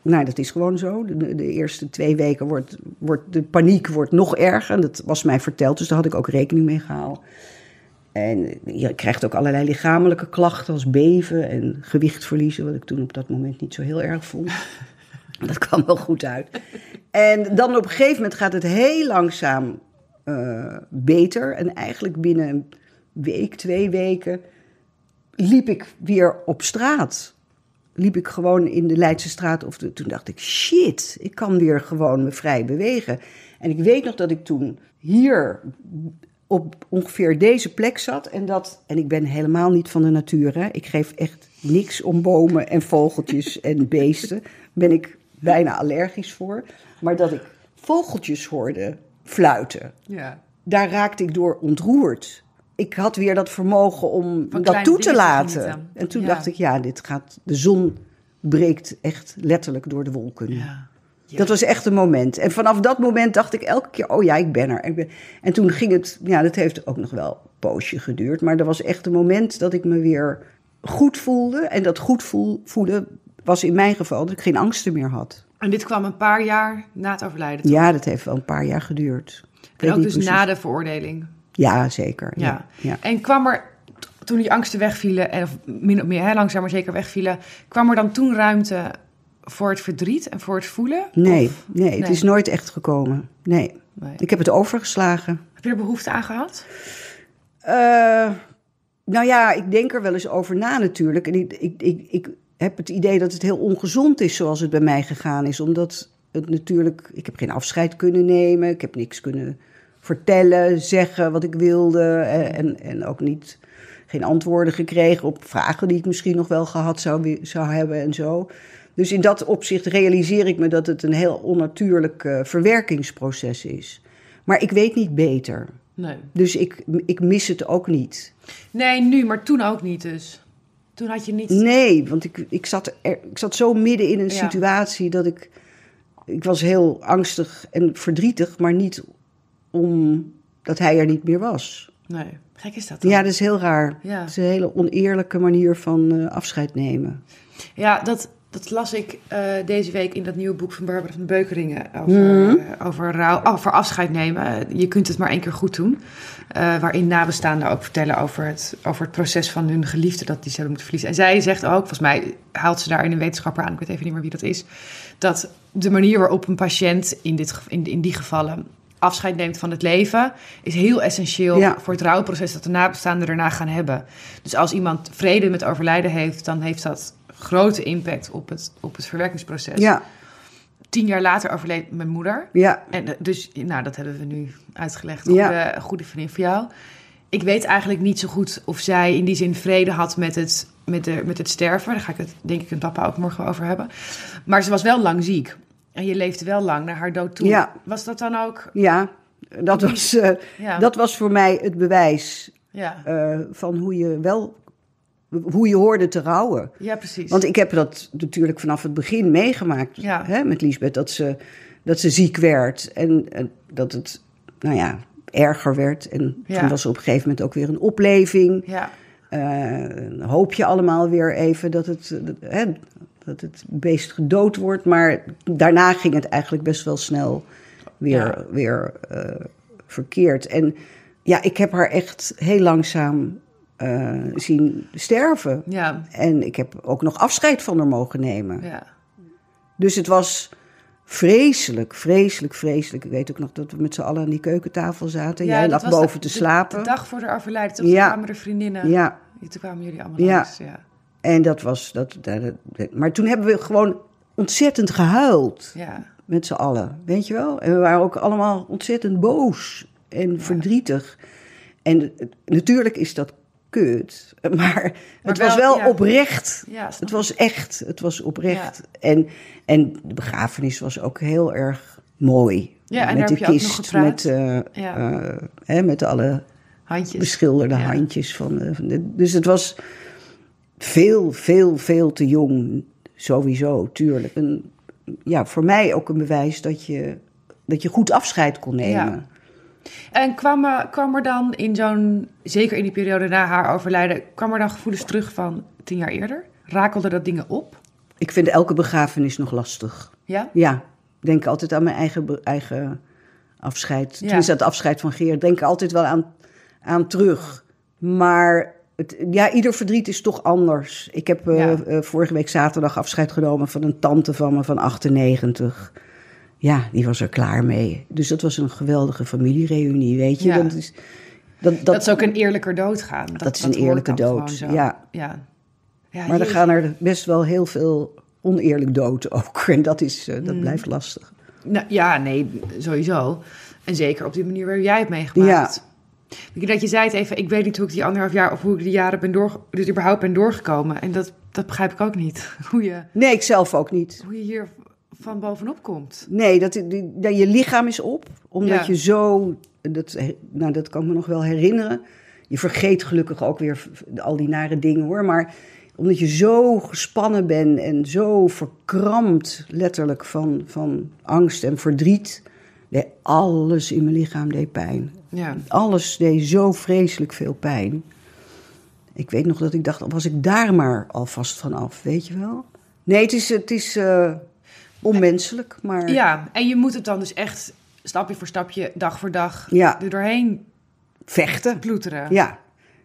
Nou, dat is gewoon zo. De, de eerste twee weken wordt, wordt de paniek wordt nog erger. En dat was mij verteld, dus daar had ik ook rekening mee gehouden. En je krijgt ook allerlei lichamelijke klachten als beven en gewicht verliezen, wat ik toen op dat moment niet zo heel erg vond. [LAUGHS] Dat kwam wel goed uit. En dan op een gegeven moment gaat het heel langzaam eh, beter. En eigenlijk binnen een week, twee weken, liep ik weer op straat. Liep ik gewoon in de Leidse straat. Of de- toen dacht ik, shit, ik kan weer gewoon me vrij bewegen. En ik weet nog dat ik toen hier op ongeveer deze plek zat. En, dat, en ik ben helemaal niet van de natuur. Hè. Ik geef echt niks om bomen en vogeltjes [LAUGHS] en beesten. Ben ik bijna allergisch voor. Maar dat ik vogeltjes hoorde fluiten Ja. daar raakte ik door ontroerd. Ik had weer dat vermogen om Van dat toe te laten. En toen Ja. dacht ik, ja, dit gaat. De zon breekt echt letterlijk door de wolken. Ja. Ja. Dat was echt een moment. En vanaf dat moment dacht ik elke keer, oh ja, ik ben er. Ik ben... En toen ging het, ja, dat heeft ook nog wel een poosje geduurd. Maar er was echt een moment dat ik me weer goed voelde. En dat goed voel, voelen was in mijn geval dat ik geen angsten meer had. En dit kwam een paar jaar na het overlijden. toch? Ja, dat heeft wel een paar jaar geduurd. En ook dus precies. na de veroordeling. Ja, zeker. Ja. Ja. En kwam er, toen die angsten wegvielen, en of min of meer hè, langzaam maar zeker wegvielen, kwam er dan toen ruimte voor het verdriet en voor het voelen? Nee, Of- nee, het nee. is nooit echt gekomen. Nee. Nee. Ik heb het overgeslagen. Heb je er behoefte aan gehad? Eh, nou ja, ik denk er wel eens over na natuurlijk. En ik, ik, ik, ik heb het idee dat het heel ongezond is zoals het bij mij gegaan is. Omdat het natuurlijk... Ik heb geen afscheid kunnen nemen. Ik heb niks kunnen vertellen, zeggen wat ik wilde. eh, En, en ook niet... Geen antwoorden gekregen op vragen die ik misschien nog wel gehad zou, zou hebben en zo. Dus in dat opzicht realiseer ik me dat het een heel onnatuurlijk eh, verwerkingsproces is. Maar ik weet niet beter. Nee. Dus ik, ik mis het ook niet. Nee, nu, maar toen ook niet dus. Toen had je niet... Nee, want ik, ik, zat er, ik zat zo midden in een Ja. situatie dat ik... Ik was heel angstig en verdrietig, maar niet omdat hij er niet meer was. Nee. Gek is dat dan? Ja, dat is heel raar. Ja. Het is een hele oneerlijke manier van eh, afscheid nemen. Ja, dat, dat las ik eh, deze week in dat nieuwe boek van Barbara van Beukeringen. Over, Mhm. eh, over, rouw, over afscheid nemen. Je kunt het maar één keer goed doen. Waarin nabestaanden ook vertellen over het, over het proces van hun geliefde dat die zouden moeten verliezen. En zij zegt ook, volgens mij haalt ze daar in een wetenschapper aan, ik weet even niet meer wie dat is, dat de manier waarop een patiënt in, dit, in, in die gevallen afscheid neemt van het leven, is heel essentieel Ja. voor het rouwproces dat de nabestaanden daarna gaan hebben. Dus als iemand vrede met overlijden heeft, dan heeft dat grote impact op het, op het verwerkingsproces. Ja, Tien jaar later overleed mijn moeder. ja, En eh, dus, nou, dat hebben we nu uitgelegd. Ja. Goede, een goede vriendin van jou. Ik weet eigenlijk niet zo goed of zij in die zin vrede had met het, met de, met het sterven. Daar ga ik het, denk ik, met papa ook morgen over hebben. Maar ze was wel lang ziek. En je leefde wel lang naar haar dood toe. Ja. Was dat dan ook? ja. Dat was, eh, Ja. dat was voor mij het bewijs ja. eh, van hoe je wel... Hoe je hoorde te rouwen. ja, precies. Want ik heb dat natuurlijk vanaf het begin meegemaakt hè, met Liesbeth. Dat ze, dat ze ziek werd en, en dat het, nou ja, erger werd. En toen was er op een gegeven moment ook weer een opleving. ja. Eh, dan hoop je allemaal weer even dat het, eh, dat, hè, dat het beest gedood wordt. Maar daarna ging het eigenlijk best wel snel weer, Ja. weer eh, verkeerd. En ja, ik heb haar echt heel langzaam eh, zien sterven. Ja. En ik heb ook nog afscheid van haar mogen nemen. Ja. Dus het was vreselijk, vreselijk, vreselijk. Ik weet ook nog dat we met z'n allen aan die keukentafel zaten. Ja, Jij lag boven de- te de- slapen. De, dag voor de overlijden? Ja. Toen kwamen de vriendinnen. Ja, Toen kwamen jullie allemaal Ja. langs. Ja. En dat was... Dat, dat, dat- maar toen hebben we gewoon ontzettend gehuild. Ja. Met z'n allen, weet je wel? En we waren ook allemaal ontzettend boos en verdrietig. En natuurlijk is dat kut, [LAUGHS] maar, het was wel, ja. oprecht. Het was echt, het was oprecht. En, en de begrafenis was ook heel erg mooi. Ja, en met de kist, met, eh, eh, hè, met alle Handjes. beschilderde handjes. Van de, van de- dus het was veel, veel, veel te jong, sowieso, tuurlijk. En, ja, voor mij ook een bewijs dat je, dat je goed afscheid kon nemen. Ja. En kwam, er- kwam er dan in zo'n, zeker in die periode na haar overlijden, kwam er dan gevoelens terug van tien jaar eerder? Rakelde dat dingen op? Ik vind elke begrafenis nog lastig. Ja? Ja, ik denk altijd aan mijn eigen, eigen afscheid. Ja. Tenminste, het afscheid van Geert. Denk altijd wel aan, aan terug. Maar het, ja, ieder verdriet is toch anders. Ik heb eh, Ja. eh, vorige week zaterdag afscheid genomen van een tante van me van 98. Ja, die was er klaar mee. Dus dat was een geweldige familiereunie, weet je. Ja. Dat, is, dat, dat, Dat, is ook een eerlijker doodgaan. Dat, Dat is een eerlijke dood, ja. ja. ja maar er gaan er best wel heel veel oneerlijk dood ook. [LAUGHS] En dat, is, eh, dat Mm. blijft lastig. Nou, ja, nee, sowieso. En zeker op die manier waar jij het meegemaakt. Ja. Dat je zei het even, ik weet niet hoe ik die anderhalf jaar of hoe ik die jaren ben door, dus überhaupt ben doorgekomen. En dat, dat begrijp ik ook niet. [LAUGHS] Hoe je, Nee, ik zelf ook niet. hoe je hier van bovenop komt. Nee, dat, die, dat je lichaam is op. Omdat Ja. je zo, dat, nou, dat kan ik me nog wel herinneren. Je vergeet gelukkig ook weer al die nare dingen hoor. Maar omdat je zo gespannen bent en zo verkrampt, letterlijk van, van angst en verdriet. alles in mijn lichaam deed pijn. Ja. Alles deed zo vreselijk veel pijn. Ik weet nog dat ik dacht, was ik daar maar alvast van af, weet je wel? Nee, het is, het is eh, onmenselijk, maar... ja, en je moet het dan dus echt stapje voor stapje, dag voor dag, Ja. er doorheen Vechten. ploeteren. Ja.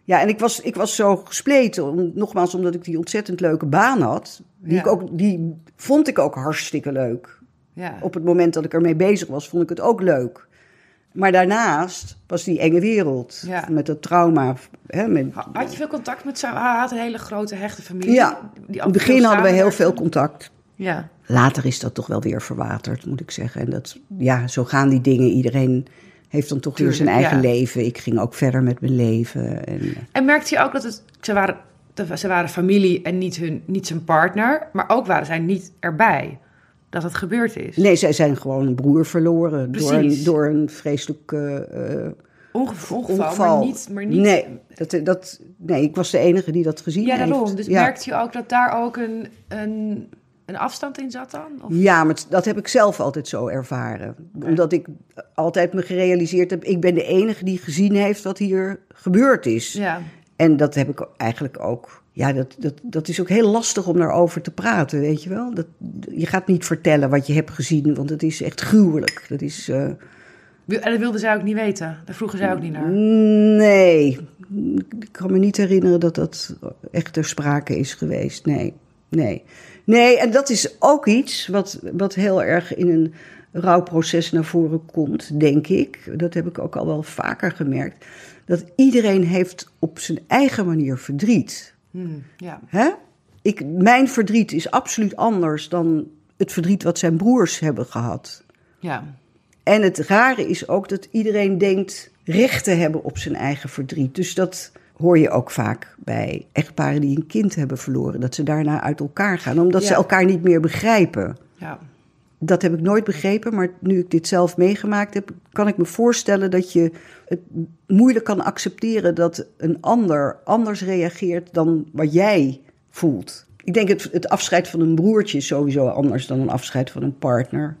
Ja, en ik was, ik was zo gespleten, om, nogmaals omdat ik die ontzettend leuke baan had. Die, Ja. ik ook, die vond ik ook hartstikke leuk. Ja. Op het moment dat ik ermee bezig was, vond ik het ook leuk. Maar daarnaast was die enge wereld, Ja. met het trauma. Hè, met, Had je veel contact met zijn... Hij had een hele grote, hechte familie. ja, die in het begin hadden we heel veel contact. Ja, Later is dat toch wel weer verwaterd, moet ik zeggen. En dat, ja, zo gaan die dingen. Iedereen heeft dan toch Tuurlijk, weer zijn eigen ja. leven. Ik ging ook verder met mijn leven. En, eh, En merkte je ook dat het, ze waren, dat- ze waren familie en niet, hun, niet zijn partner, maar ook waren zij niet erbij dat het gebeurd is? nee, zij zijn gewoon een broer verloren door een, door een vreselijk eh, eh, Ongeval, ongeval, maar niet... Maar niet Nee, dat, dat, nee, ik was de enige die dat gezien Ja, heeft. daarom. Dus ja. merkte je ook dat daar ook een, een, een afstand in zat dan? Of? Ja, maar dat heb ik zelf altijd zo ervaren. Omdat ik altijd me gerealiseerd heb, ik ben de enige die gezien heeft wat hier gebeurd is. Ja. En dat heb ik eigenlijk ook. Ja, dat, dat, dat is ook heel lastig om daarover te praten, weet je wel. Dat, je gaat niet vertellen wat je hebt gezien, want het is echt gruwelijk. Dat is. eh, En dat wilden zij ook niet weten. Daar vroegen zij ook niet naar. Nee, ik kan me niet herinneren dat dat echt ter sprake is geweest. Nee, nee. Nee, en dat is ook iets wat, wat heel erg in een rouwproces naar voren komt, denk ik. Dat heb ik ook al wel vaker gemerkt. Dat iedereen heeft op zijn eigen manier verdriet. Hmm, ja. Hè? Ik, mijn verdriet is absoluut anders dan het verdriet wat zijn broers hebben gehad. ja. En het rare is ook dat iedereen denkt recht te hebben op zijn eigen verdriet. Dus dat hoor je ook vaak bij echtparen die een kind hebben verloren. Dat ze daarna uit elkaar gaan, omdat ze elkaar niet meer begrijpen. ja. Dat heb ik nooit begrepen, maar nu ik dit zelf meegemaakt heb, kan ik me voorstellen dat je het moeilijk kan accepteren dat een ander anders reageert dan wat jij voelt. Ik denk het, het afscheid van een broertje is sowieso anders dan een afscheid van een partner.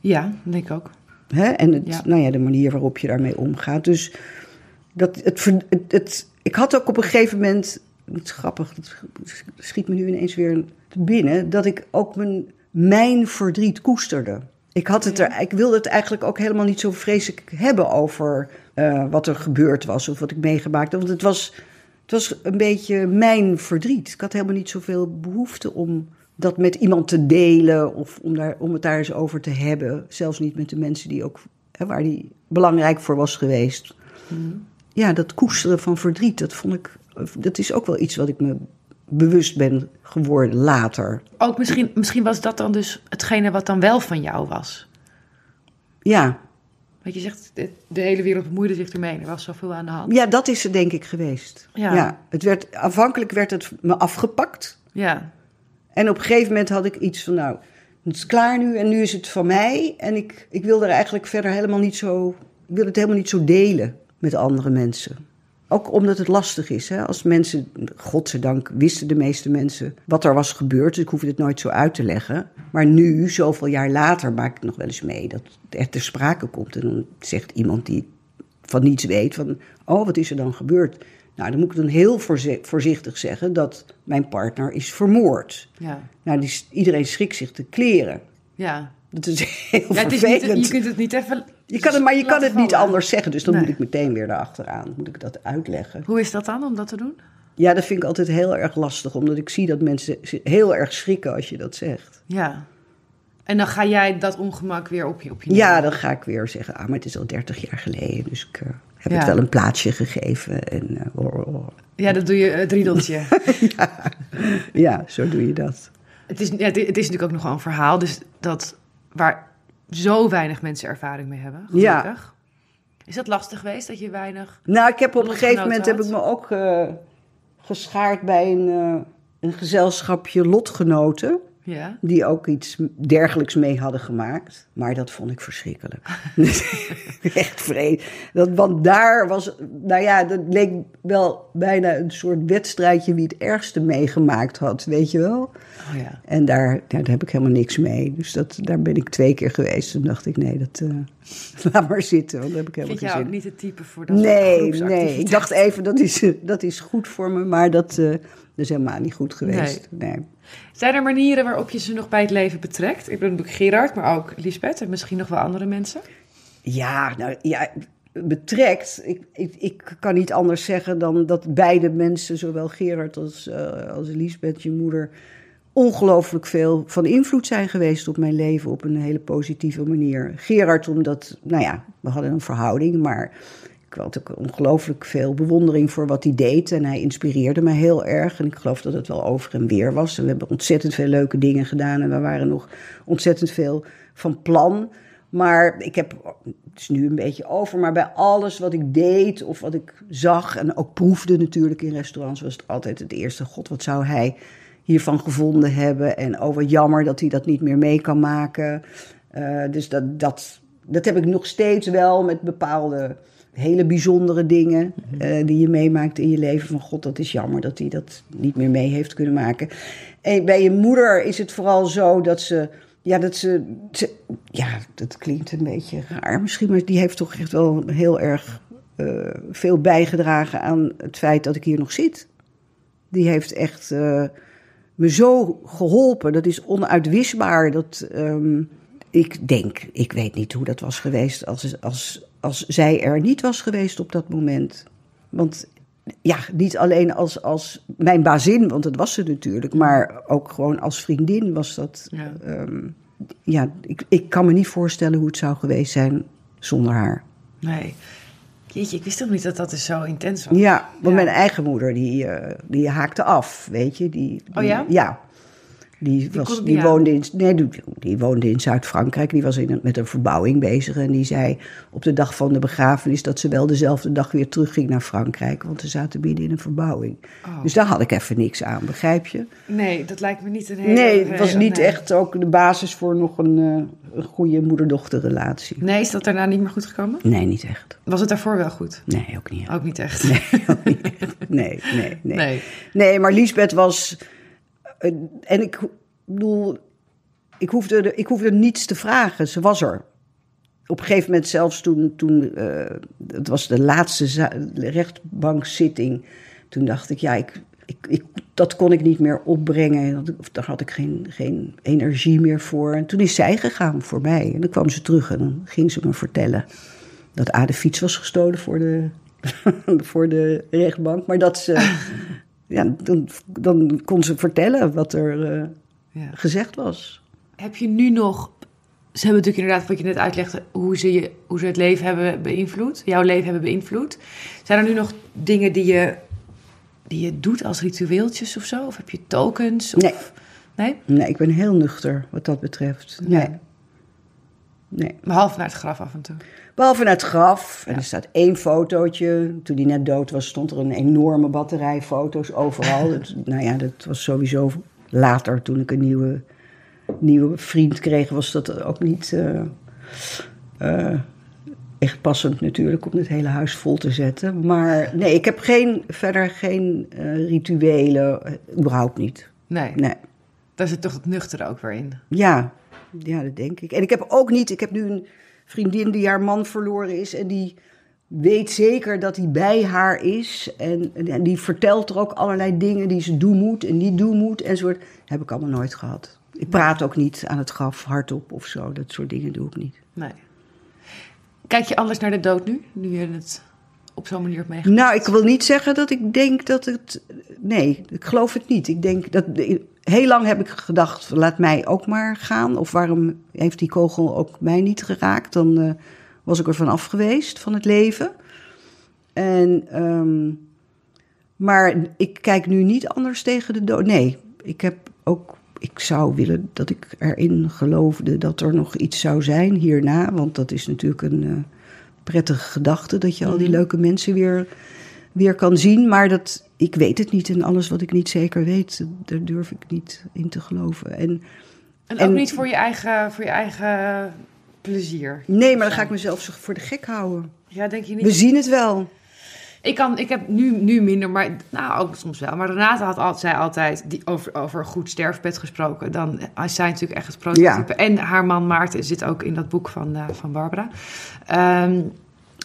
Ja, denk ik ook. Hè? En het, Ja. nou ja, de manier waarop je daarmee omgaat. Dus dat, het, het, het, ik had ook op een gegeven moment, het is grappig, het schiet me nu ineens weer binnen, dat ik ook mijn, mijn verdriet koesterde. Ik, had het er, ik wilde het eigenlijk ook helemaal niet zo vreselijk hebben over eh, wat er gebeurd was of wat ik meegemaakt heb. Want het was, het was een beetje mijn verdriet. Ik had helemaal niet zoveel behoefte om dat met iemand te delen of om, daar, om het daar eens over te hebben. Zelfs niet met de mensen die ook, hè, waar die belangrijk voor was geweest. Ja, dat koesteren van verdriet, dat vond ik, dat is ook wel iets wat ik me bewust ben geworden later. Ook misschien, misschien was dat dan dus hetgene wat dan wel van jou was. Ja, Want je zegt, de, hele wereld bemoeide zich ermee. Er was zoveel aan de hand. ja dat is er denk ik geweest. Ja. het werd, aanvankelijk werd het me afgepakt. Ja. En op een gegeven moment had ik iets van, nou, het is klaar nu en nu is het van mij. En ik, ik wil er eigenlijk verder helemaal niet zo, ik wil het helemaal niet zo delen met andere mensen. Ook omdat het lastig is. Hè? Als mensen, godzijdank, wisten de meeste mensen wat er was gebeurd. Dus ik hoef het nooit zo uit te leggen. Maar nu, zoveel jaar later, maak ik nog wel eens mee dat het echt ter sprake komt. En dan zegt iemand die van niets weet van, oh, wat is er dan gebeurd? Nou, dan moet ik dan heel voorzi- voorzichtig zeggen dat mijn partner is vermoord. Ja. Nou, die, iedereen schrikt zich te kleren. Ja. Dat is [LAUGHS] heel ja het is vervelend. niet, je kunt het niet even... Je kan het, maar je kan het niet vallen. anders zeggen, dus dan Nee. moet ik meteen weer erachteraan. Moet ik dat uitleggen. Hoe is dat dan om dat te doen? Ja, dat vind ik altijd heel erg lastig, omdat ik zie dat mensen heel erg schrikken als je dat zegt. Ja. En dan ga jij dat ongemak weer op je op je Ja, dan ga ik weer zeggen, ah, maar het is al 30 jaar geleden, dus ik eh, heb Ja. het wel een plaatsje gegeven. En, eh, oh, oh. Ja, dat doe je het riedeltje. [LAUGHS] Ja, zo doe je dat. het, is, ja, het, is natuurlijk ook nog wel een verhaal. Dus dat waar zo weinig mensen ervaring mee hebben. Ja. Gelukkig. Is dat lastig geweest dat je weinig... Nou, ik heb op een gegeven moment heb ik me ook eh, geschaard bij een, eh, een gezelschapje lotgenoten. Ja. Die ook iets dergelijks mee hadden gemaakt. Maar dat vond ik verschrikkelijk. [LAUGHS] [LAUGHS] Echt vreemd. Dat, want daar was, nou ja, dat leek wel bijna een soort wedstrijdje wie het ergste meegemaakt had, weet je wel. Oh ja. En daar, heb ik helemaal niks mee. Dus dat, daar ben ik twee keer geweest. Toen dacht ik, nee, dat eh, [LAUGHS] laat maar zitten, want daar heb ik helemaal Vind geen zin ook niet het type voor dat Nee, nee. Ik dacht even, dat is, dat is goed voor me, maar dat, eh, dat is helemaal niet goed geweest. Nee. Zijn er manieren waarop je ze nog bij het leven betrekt? Ik bedoel natuurlijk Gerard, maar ook Lisbeth en misschien nog wel andere mensen. Ja, nou ja, betrekt. Ik, ik, ik kan niet anders zeggen dan dat beide mensen, zowel Gerard als, eh als Lisbeth, je moeder, ongelooflijk veel van invloed zijn geweest op mijn leven op een hele positieve manier. Gerard, omdat, nou ja, we hadden een verhouding, maar ik had ook ongelooflijk veel bewondering voor wat hij deed. En hij inspireerde mij heel erg. En ik geloof dat het wel over en weer was. En we hebben ontzettend veel leuke dingen gedaan. En we waren nog ontzettend veel van plan. Maar ik heb, het is nu een beetje over, maar bij alles wat ik deed of wat ik zag en ook proefde natuurlijk in restaurants, was het altijd het eerste: God, wat zou hij hiervan gevonden hebben? En oh, wat jammer dat hij dat niet meer mee kan maken. Uh, dus dat, dat, dat heb ik nog steeds wel met bepaalde hele bijzondere dingen uh, die je meemaakt in je leven. Van god, dat is jammer dat hij dat niet meer mee heeft kunnen maken. En bij je moeder is het vooral zo dat ze. Ja, dat ze, ze Ja, dat klinkt een beetje raar misschien, maar die heeft toch echt wel heel erg uh, veel bijgedragen aan het feit dat ik hier nog zit. Die heeft echt uh, me zo geholpen. Dat is onuitwisbaar. Dat. Um, ik denk, ik weet niet hoe dat was geweest als, als, als zij er niet was geweest op dat moment. Want ja, niet alleen als, als mijn bazin, want dat was ze natuurlijk, maar ook gewoon als vriendin was dat. Ja, um, ja ik, ik kan me niet voorstellen hoe het zou geweest zijn zonder haar. Nee. Jeetje, ik wist toch niet dat dat dus zo intens was. Ja, want ja. mijn eigen moeder, die, uh, die haakte af, weet je. Die, die, oh ja? Ja. Die, was, die, woonde in, nee, die, die woonde in Zuid-Frankrijk. Die was in, met een verbouwing bezig. En die zei op de dag van de begrafenis dat ze wel dezelfde dag weer terugging naar Frankrijk. Want ze zaten midden in een verbouwing. Oh. Dus daar had ik even niks aan, begrijp je? Nee, dat lijkt me niet een hele... Nee, het was niet nee. echt ook de basis voor nog een, uh, een goede moeder-dochterrelatie. Nee, is dat daarna niet meer goed gekomen? Nee, niet echt. Was het daarvoor wel goed? Nee, ook niet. Ook niet echt? Nee, ook niet echt. Nee, nee, nee. Nee, nee maar Liesbeth was... Uh, en ik bedoel, ik hoefde, ik hoefde niets te vragen. Ze was er. Op een gegeven moment zelfs toen, toen uh, het was de laatste rechtbankzitting. Toen dacht ik, ja, ik, ik, dat kon ik niet meer opbrengen. Of daar had ik geen, geen energie meer voor. En toen is zij gegaan voor mij. En dan kwam ze terug en dan ging ze me vertellen dat A, de fiets was gestolen voor de, [LAUGHS] voor de rechtbank. Maar dat ze, ja, dan, dan kon ze vertellen wat er... Uh, ja. gezegd was. Heb je nu nog. Ze hebben natuurlijk inderdaad, wat je net uitlegde, hoe ze, je, hoe ze het leven hebben beïnvloed, jouw leven hebben beïnvloed. Zijn er nu nog dingen die je, die je doet als ritueeltjes of zo? Of heb je tokens? Of... Nee. nee. Nee, ik ben heel nuchter wat dat betreft. Nee. nee. nee. Behalve naar het graf af en toe. Behalve naar het graf. En er staat één fotootje. Toen hij net dood was, stond er een enorme batterij foto's overal. [LAUGHS] dat, nou ja, dat was sowieso later, toen ik een nieuwe, nieuwe vriend kreeg, was dat ook niet uh, uh, echt passend natuurlijk om het hele huis vol te zetten. Maar nee, ik heb geen, verder geen uh, rituelen, überhaupt niet. Nee. nee. Daar zit toch het nuchtere ook weer in. Ja, ja, dat denk ik. En ik heb ook niet, ik heb nu een vriendin die haar man verloren is en die weet zeker dat hij bij haar is. En, die vertelt er ook allerlei dingen die ze doen moet en niet doen moet. En soort. Heb ik allemaal nooit gehad. Ik praat ook niet aan het graf hardop of zo. Dat soort dingen doe ik niet. Nee. Kijk je anders naar de dood nu? Nu je het op zo'n manier hebt meegemaakt? Nou, ik wil niet zeggen dat ik denk dat het. Nee, ik geloof het niet. Ik denk dat. Heel lang heb ik gedacht, laat mij ook maar gaan. Of waarom heeft die kogel ook mij niet geraakt? Dan uh, was ik er van af geweest, van het leven. En, um, maar ik kijk nu niet anders tegen de dood. Nee, ik heb ook. Ik zou willen dat ik erin geloofde dat er nog iets zou zijn hierna. Want dat is natuurlijk een uh, prettige gedachte. Dat je al die leuke mensen weer, weer kan zien. Maar dat, ik weet het niet. En alles wat ik niet zeker weet, daar durf ik niet in te geloven. En, en ook en, niet voor je eigen, voor je eigen plezier. Nee, maar dan ga ik mezelf voor de gek houden. Ja, denk je niet? We zien het wel. Ik, kan, ik heb nu, nu minder, maar nou ook soms wel. Maar Renate had altijd, zei altijd die, over, over een goed sterfbed gesproken. Dan is zij natuurlijk echt het prototype. Ja. En haar man Maarten zit ook in dat boek van, uh, van Barbara. Um,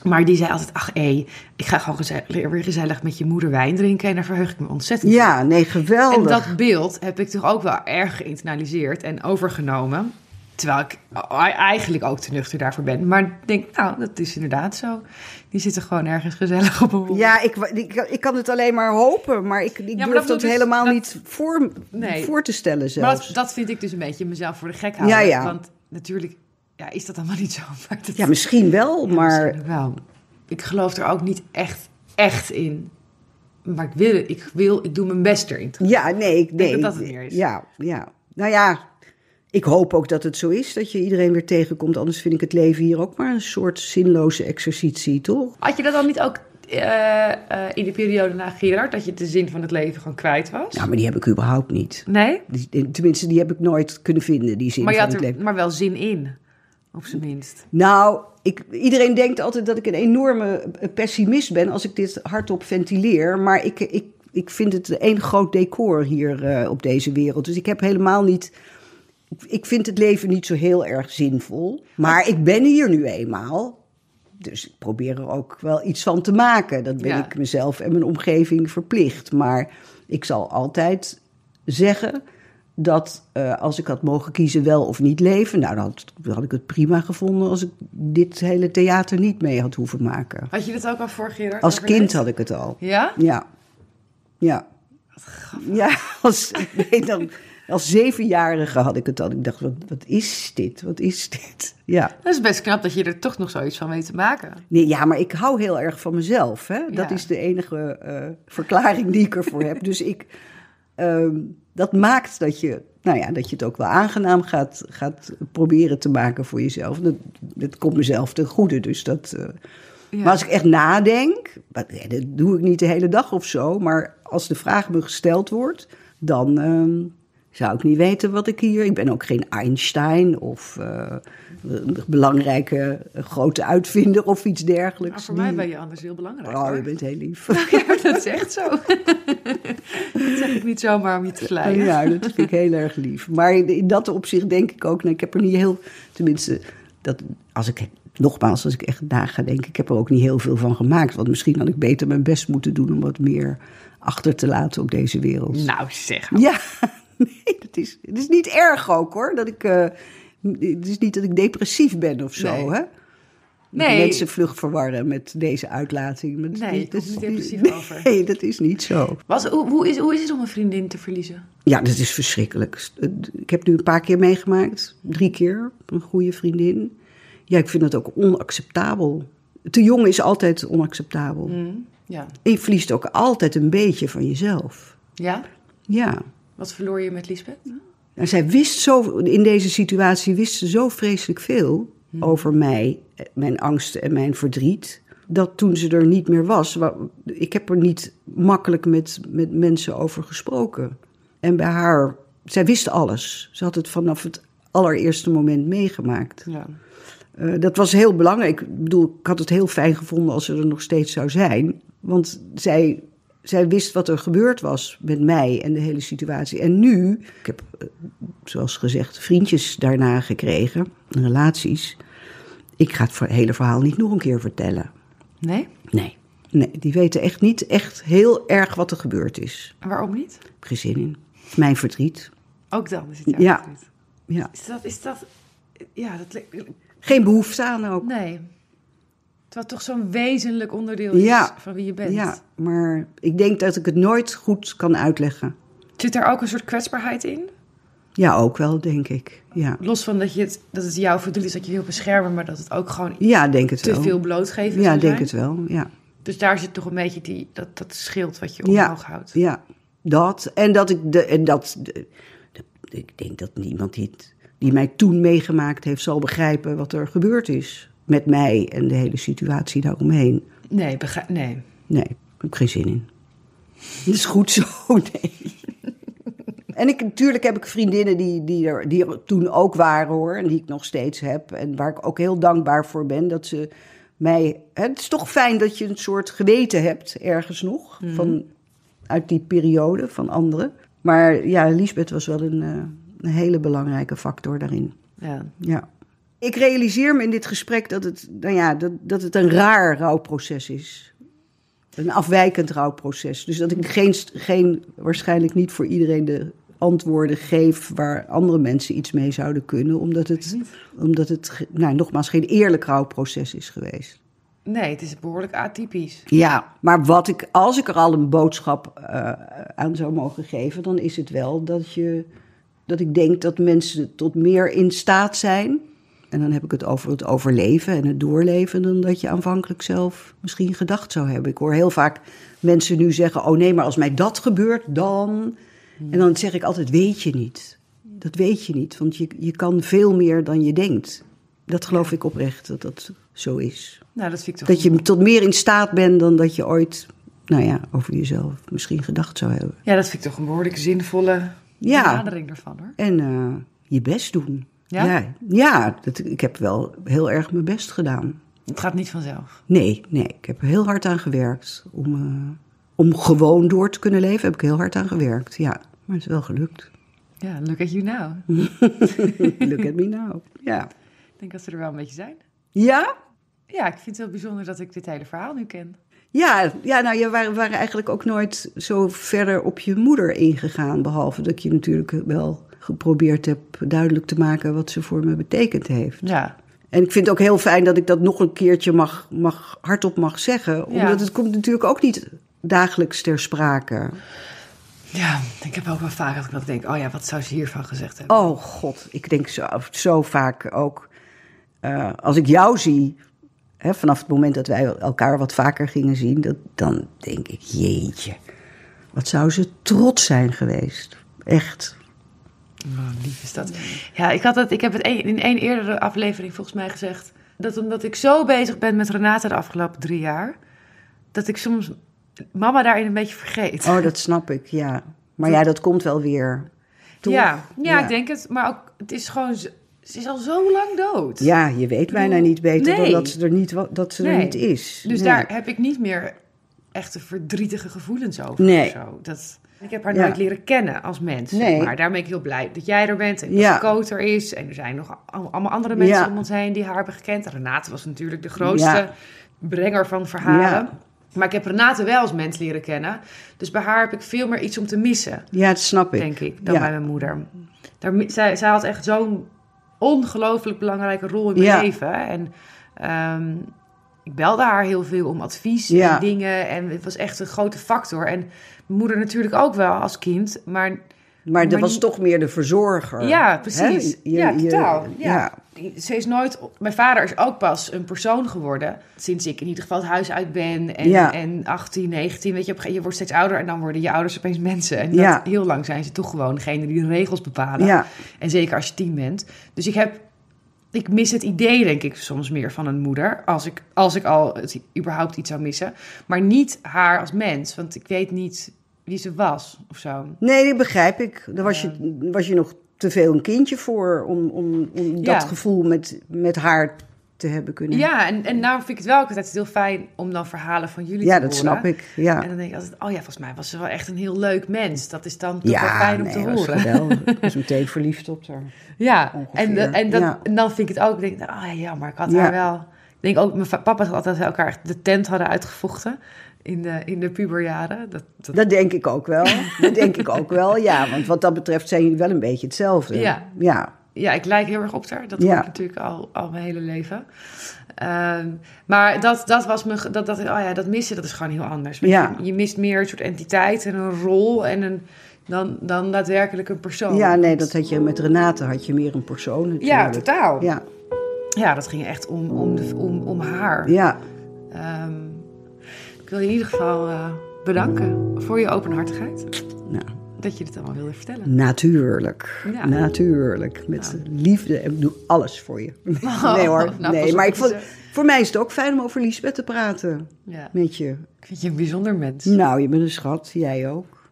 maar die zei altijd, ach hé, ik ga gewoon gezellig, weer gezellig met je moeder wijn drinken. En daar verheug ik me ontzettend Ja, nee, geweldig. En dat beeld heb ik toch ook wel erg geïnternaliseerd en overgenomen. Terwijl ik eigenlijk ook te nuchter daarvoor ben. Maar ik denk, nou, dat is inderdaad zo. Die zitten gewoon ergens gezellig op een Ja, ik, ik, ik kan het alleen maar hopen. Maar ik, ik ja, maar durf dat, dat dus, helemaal dat, niet voor, nee. voor te stellen zelfs. Maar dat, dat, vind ik dus een beetje mezelf voor de gek houden. Ja, ja. Want natuurlijk ja, is dat allemaal [LAUGHS] niet zo. Maar dat, ja, misschien wel, ja, maar... Misschien wel. Ik geloof er ook niet echt, echt in. Maar ik wil, ik wil, ik doe mijn best erin. Ja, nee, ik denk dat dat het meer is. Ja, ja. Nou ja, ik hoop ook dat het zo is, dat je iedereen weer tegenkomt. Anders vind ik het leven hier ook maar een soort zinloze exercitie, toch? Had je dat dan niet ook eh, eh, in de periode na Gerard, dat je de zin van het leven gewoon kwijt was? Nou, maar die heb ik überhaupt niet. Nee? Die- tenminste, die heb ik nooit kunnen vinden, die zin Maar je van had het er leven. maar wel zin in, op zijn minst. Nou, ik, iedereen denkt altijd dat ik een enorme pessimist ben als ik dit hardop ventileer. Maar ik, ik, ik vind het één groot decor hier eh, op deze wereld. Dus ik heb helemaal niet. Ik vind het leven niet zo heel erg zinvol. Maar ik ben hier nu eenmaal. Dus ik probeer er ook wel iets van te maken. Dat ben Ja. ik mezelf en mijn omgeving verplicht. Maar ik zal altijd zeggen dat eh, als ik had mogen kiezen wel of niet leven, nou dan had, dan had ik het prima gevonden als ik dit hele theater niet mee had hoeven maken. Had je dat ook al voor Gerard? Als kind had ik het al. Ja? Ja. Ja. Ja, [LAUGHS] als, ik weet nog, als zevenjarige had ik het al. Ik dacht, wat, wat is dit? Wat is dit? Ja. Dat is best knap dat je er toch nog zoiets van weet te maken. Nee, ja, maar ik hou heel erg van mezelf. Hè? Dat Ja. is de enige eh, verklaring die ik ervoor heb. Dus ik, ehm, dat maakt dat je, nou ja, dat je het ook wel aangenaam gaat, gaat proberen te maken voor jezelf. Dat, dat komt mezelf ten goede. Dus dat, eh, Ja. Maar als ik echt nadenk, dat doe ik niet de hele dag of zo. Maar als de vraag me gesteld wordt, dan ehm, zou ik niet weten wat ik hier. Ik ben ook geen Einstein of eh, een belangrijke grote uitvinder of iets dergelijks. Maar voor mij ben je anders heel belangrijk. Oh, hoor. je bent heel lief. [LAUGHS] Ja, maar dat is echt zo. [LAUGHS] dat zeg ik niet zomaar om je te vleien. Ja, dat vind ik heel erg lief. Maar in, dat opzicht denk ik ook, nou, ik heb er niet heel, tenminste, dat, als ik, nogmaals, als ik echt na ga denken, ik heb er ook niet heel veel van gemaakt. Want misschien had ik beter mijn best moeten doen om wat meer achter te laten op deze wereld. Nou zeg. Ja, [LAUGHS] nee, dat is, het is niet erg ook hoor. Dat ik, eh, het is niet dat ik depressief ben of zo, Nee. hè? Nee. Mensen vlug verwarren met deze uitlating. Nee, dat is depressief over. [LAUGHS] Nee, dat is niet zo. Was, hoe, hoe, is, hoe is het om een vriendin te verliezen? Ja, dat is verschrikkelijk. Ik heb nu een paar keer meegemaakt. Drie keer. Een goede vriendin. Ja, ik vind dat ook onacceptabel. Te jong is altijd onacceptabel. Ja. En je verliest ook altijd een beetje van jezelf. Ja? Ja. Wat verloor je met Lisbeth? Nou, zij wist zo, in deze situatie wist ze zo vreselijk veel over mij, eh, mijn angst en mijn verdriet. Dat toen ze er niet meer was, wa- ik heb er niet makkelijk met, met mensen over gesproken. En bij haar, zij wist alles. Ze had het vanaf het allereerste moment meegemaakt. Ja. Eh, dat was heel belangrijk. Ik bedoel, ik had het heel fijn gevonden als ze er nog steeds zou zijn. Want zij, zij wist wat er gebeurd was met mij en de hele situatie. En nu, ik heb, eh, zoals gezegd, vriendjes daarna gekregen, relaties. Ik ga het hele verhaal niet nog een keer vertellen. Nee? Nee, nee, die weten echt niet echt heel erg wat er gebeurd is. En waarom niet? Ik heb geen zin in. Mijn verdriet. Ook dan is het jouw Ja. verdriet. Ja. Is dat, is dat... Ja, dat... Geen behoefte aan ook. Nee. Terwijl toch zo'n wezenlijk onderdeel is Ja. van wie je bent. Ja, maar ik denk dat ik het nooit goed kan uitleggen. Zit er ook een soort kwetsbaarheid in? Ja, ook wel, denk ik. Ja, Los van dat, je het, dat het jouw verdriet is, dat je wil beschermen, maar dat het ook gewoon ja denk het te wel. veel blootgeven ja, zou denk zijn. het wel. Ja. Dus daar zit toch een beetje die, dat, dat schild wat je Ja. omhoog houdt. ja, dat. En dat ik de, en dat, de- de- ik denk dat niemand die, het- die mij toen meegemaakt heeft, zal begrijpen wat er gebeurd is. Met mij en de hele situatie daaromheen. Nee, begrijp, nee. Nee, ik heb geen zin in. Dat is goed zo, [LAUGHS] nee. En ik, natuurlijk heb ik vriendinnen die, die, er, die er toen ook waren hoor. En die ik nog steeds heb. En waar ik ook heel dankbaar voor ben. Dat ze mij. hè, Het is toch fijn dat je een soort geweten hebt ergens nog. Van, uit die periode van anderen. Maar ja, Lisbeth was wel een, eh, een hele belangrijke factor daarin. Ja. Ja. Ik realiseer me in dit gesprek dat het, nou ja, dat, dat het een raar rouwproces is. Een afwijkend rouwproces. Dus dat ik geen, geen, waarschijnlijk niet voor iedereen de antwoorden geef waar andere mensen iets mee zouden kunnen. Omdat het, omdat het nou, nogmaals, geen eerlijk rouwproces is geweest. Nee, het is behoorlijk atypisch. Ja, maar wat ik, als ik er al een boodschap eh, aan zou mogen geven, dan is het wel dat, je, dat ik denk dat mensen tot meer in staat zijn. En dan heb ik het over het overleven en het doorleven, dan dat je aanvankelijk zelf misschien gedacht zou hebben. Ik hoor heel vaak mensen nu zeggen: Oh nee, maar als mij dat gebeurt, dan. En dan zeg ik altijd: Weet je niet. dat weet je niet. Want je, je kan veel meer dan je denkt. Dat geloof ik oprecht, dat dat zo is. Nou, dat vind ik toch Dat je tot meer in staat bent dan dat je ooit, nou ja, over jezelf misschien gedacht zou hebben. Ja, dat vind ik toch een behoorlijk zinvolle Ja. benadering ervan hoor. En eh, je best doen. Ja? ja, ja, dat, ik heb wel heel erg mijn best gedaan. Het gaat niet vanzelf. Nee, nee, ik heb er heel hard aan gewerkt. Om, eh, om gewoon door te kunnen leven heb ik heel hard aan gewerkt. Ja, maar het is wel gelukt. Ja, look at you now. [LAUGHS] Look at me now. Ja. Ik denk dat ze er wel een beetje zijn. Ja? Ja, ik vind het heel bijzonder dat ik dit hele verhaal nu ken. Ja, ja nou, je waren, waren eigenlijk ook nooit zo verder op je moeder ingegaan. Behalve dat je natuurlijk wel geprobeerd hebt duidelijk te maken wat ze voor me betekend heeft. Ja, En ik vind het ook heel fijn dat ik dat nog een keertje mag, mag, hardop mag zeggen. Omdat Ja. het komt natuurlijk ook niet dagelijks ter sprake. ja ik heb ook wel vaak dat ik dat denk, oh ja, wat zou ze hiervan gezegd hebben? Oh god, ik denk zo, zo vaak ook. eh, als ik jou zie, hè, vanaf het moment dat wij elkaar wat vaker gingen zien, dat, dan denk ik, jeetje, wat zou ze trots zijn geweest. Echt. Oh, lief is dat. Ja, ik, had het, ik heb het een- in één eerdere aflevering volgens mij gezegd. Dat omdat ik zo bezig ben met Renate de afgelopen drie jaar. Dat ik soms mama daarin een beetje vergeet. Oh, dat snap ik, ja. Maar ja, dat komt wel weer. Toch? ja, ja, Ja. ik denk het. Maar ook, het is gewoon... Ze is al zo lang dood. Ja, je weet bijna niet beter dan Nee. dat ze er niet, dat ze er niet is. Dus Nee. daar heb ik niet meer echte verdrietige gevoelens over. Nee. Of zo. Dat, ik heb haar nooit leren kennen als mens. Nee. Maar daar ben ik heel blij dat jij er bent. En dat Ja. Coot er is. En er zijn nog al- allemaal andere mensen om ons heen die haar hebben gekend. Renate was natuurlijk de grootste brenger van verhalen. Maar ik heb Renate wel als mens leren kennen. Dus bij haar heb ik veel meer iets om te missen, Ja, dat snap ik. denk ik, dan Ja. bij mijn moeder. Daar, zij, zij had echt zo'n ongelooflijk belangrijke rol in mijn Ja. leven. En ehm, ik belde haar heel veel om advies Ja. en dingen. En het was echt een grote factor. En moeder natuurlijk ook wel als kind. Maar Maar dat was toch meer de verzorger. ja, precies. Je- ja, je- totaal. Ja. ja. Ze is nooit... Mijn vader is ook pas een persoon geworden. Sinds ik in ieder geval het huis uit ben. En, Ja. en 18, 19. Weet je, op een gegeven- je wordt steeds ouder. En dan worden je ouders opeens mensen. En dat, Ja. heel lang zijn ze toch gewoon degene die de regels bepalen. Ja. En zeker als je tien bent. Dus ik heb... Ik mis het idee, denk ik, soms meer van een moeder. Als ik, als ik al het, überhaupt iets zou missen. Maar niet haar als mens. Want ik weet niet wie ze was of zo. Nee, dat begrijp ik. Daar was, je, was je nog te veel een kindje voor om, om, om Ja. dat gevoel met, met haar te hebben kunnen. Ja, en, en nou vind ik het wel altijd heel fijn om dan verhalen van jullie Ja, te dat horen. snap ik. Ja, En dan denk ik altijd, oh ja, volgens mij was ze wel echt een heel leuk mens. Dat is dan toch wel ja fijn om nee, te dat horen. [LAUGHS] Ik was meteen verliefd op haar. Ja, Ongeveer, en, de- en, dat, ja. en dan vind ik het ook, ik denk, oh ja, maar ik had Ja. haar wel... Ik denk ook, mijn papa had altijd elkaar echt de tent hadden uitgevochten in de, in de puberjaren. Dat, dat, Dat denk ik ook wel. Dat denk ik ook wel, ja. Want wat dat betreft zijn jullie wel een beetje hetzelfde. Ja. Ja, ja, ik lijk heel erg op haar. Dat Ja. ik natuurlijk al, al mijn hele leven. Ehm, maar dat, dat was me, dat, dat, oh ja, dat missen, dat is gewoon heel anders. Ja. Je, je mist meer een soort entiteit en een rol en een, dan, dan daadwerkelijk een persoon. ja, nee, dat had je met Renate had je meer een persoon natuurlijk. Ja, totaal. Ja, Ja, dat ging echt om, om, de, om, om haar. ja. Ehm, wil je in ieder geval eh, bedanken voor je openhartigheid. Nou, Dat je dit allemaal wilde vertellen. natuurlijk. Ja. Natuurlijk. Met liefde en ik doe alles voor je. [LAUGHS] nee hoor, nou, nee. Maar ik vond, je voor mij is het ook fijn om over Lisbeth te praten Ja. met je. Ik vind je een bijzonder mens. Nou, je bent een schat. Jij ook.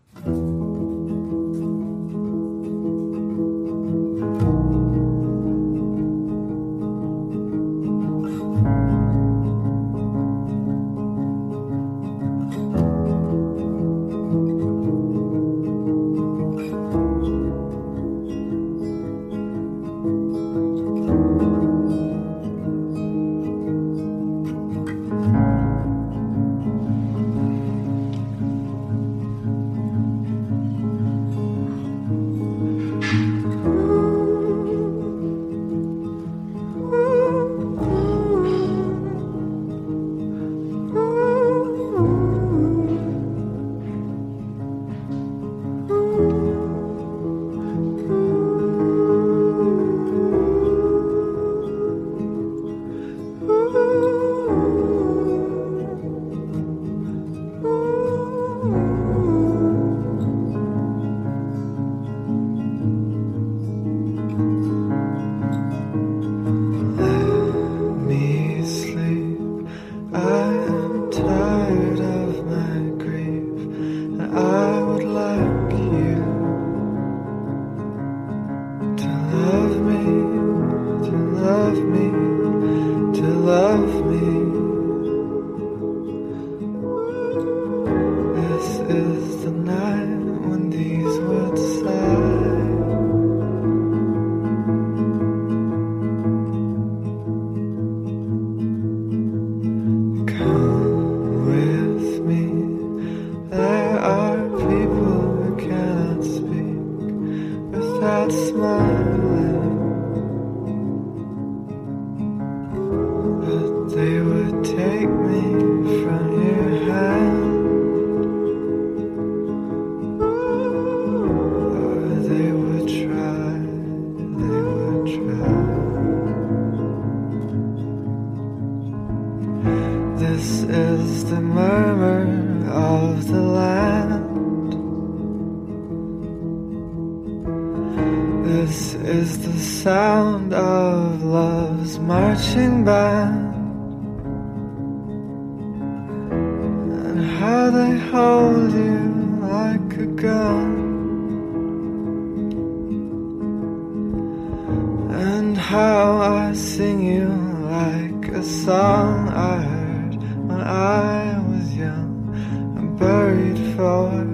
thought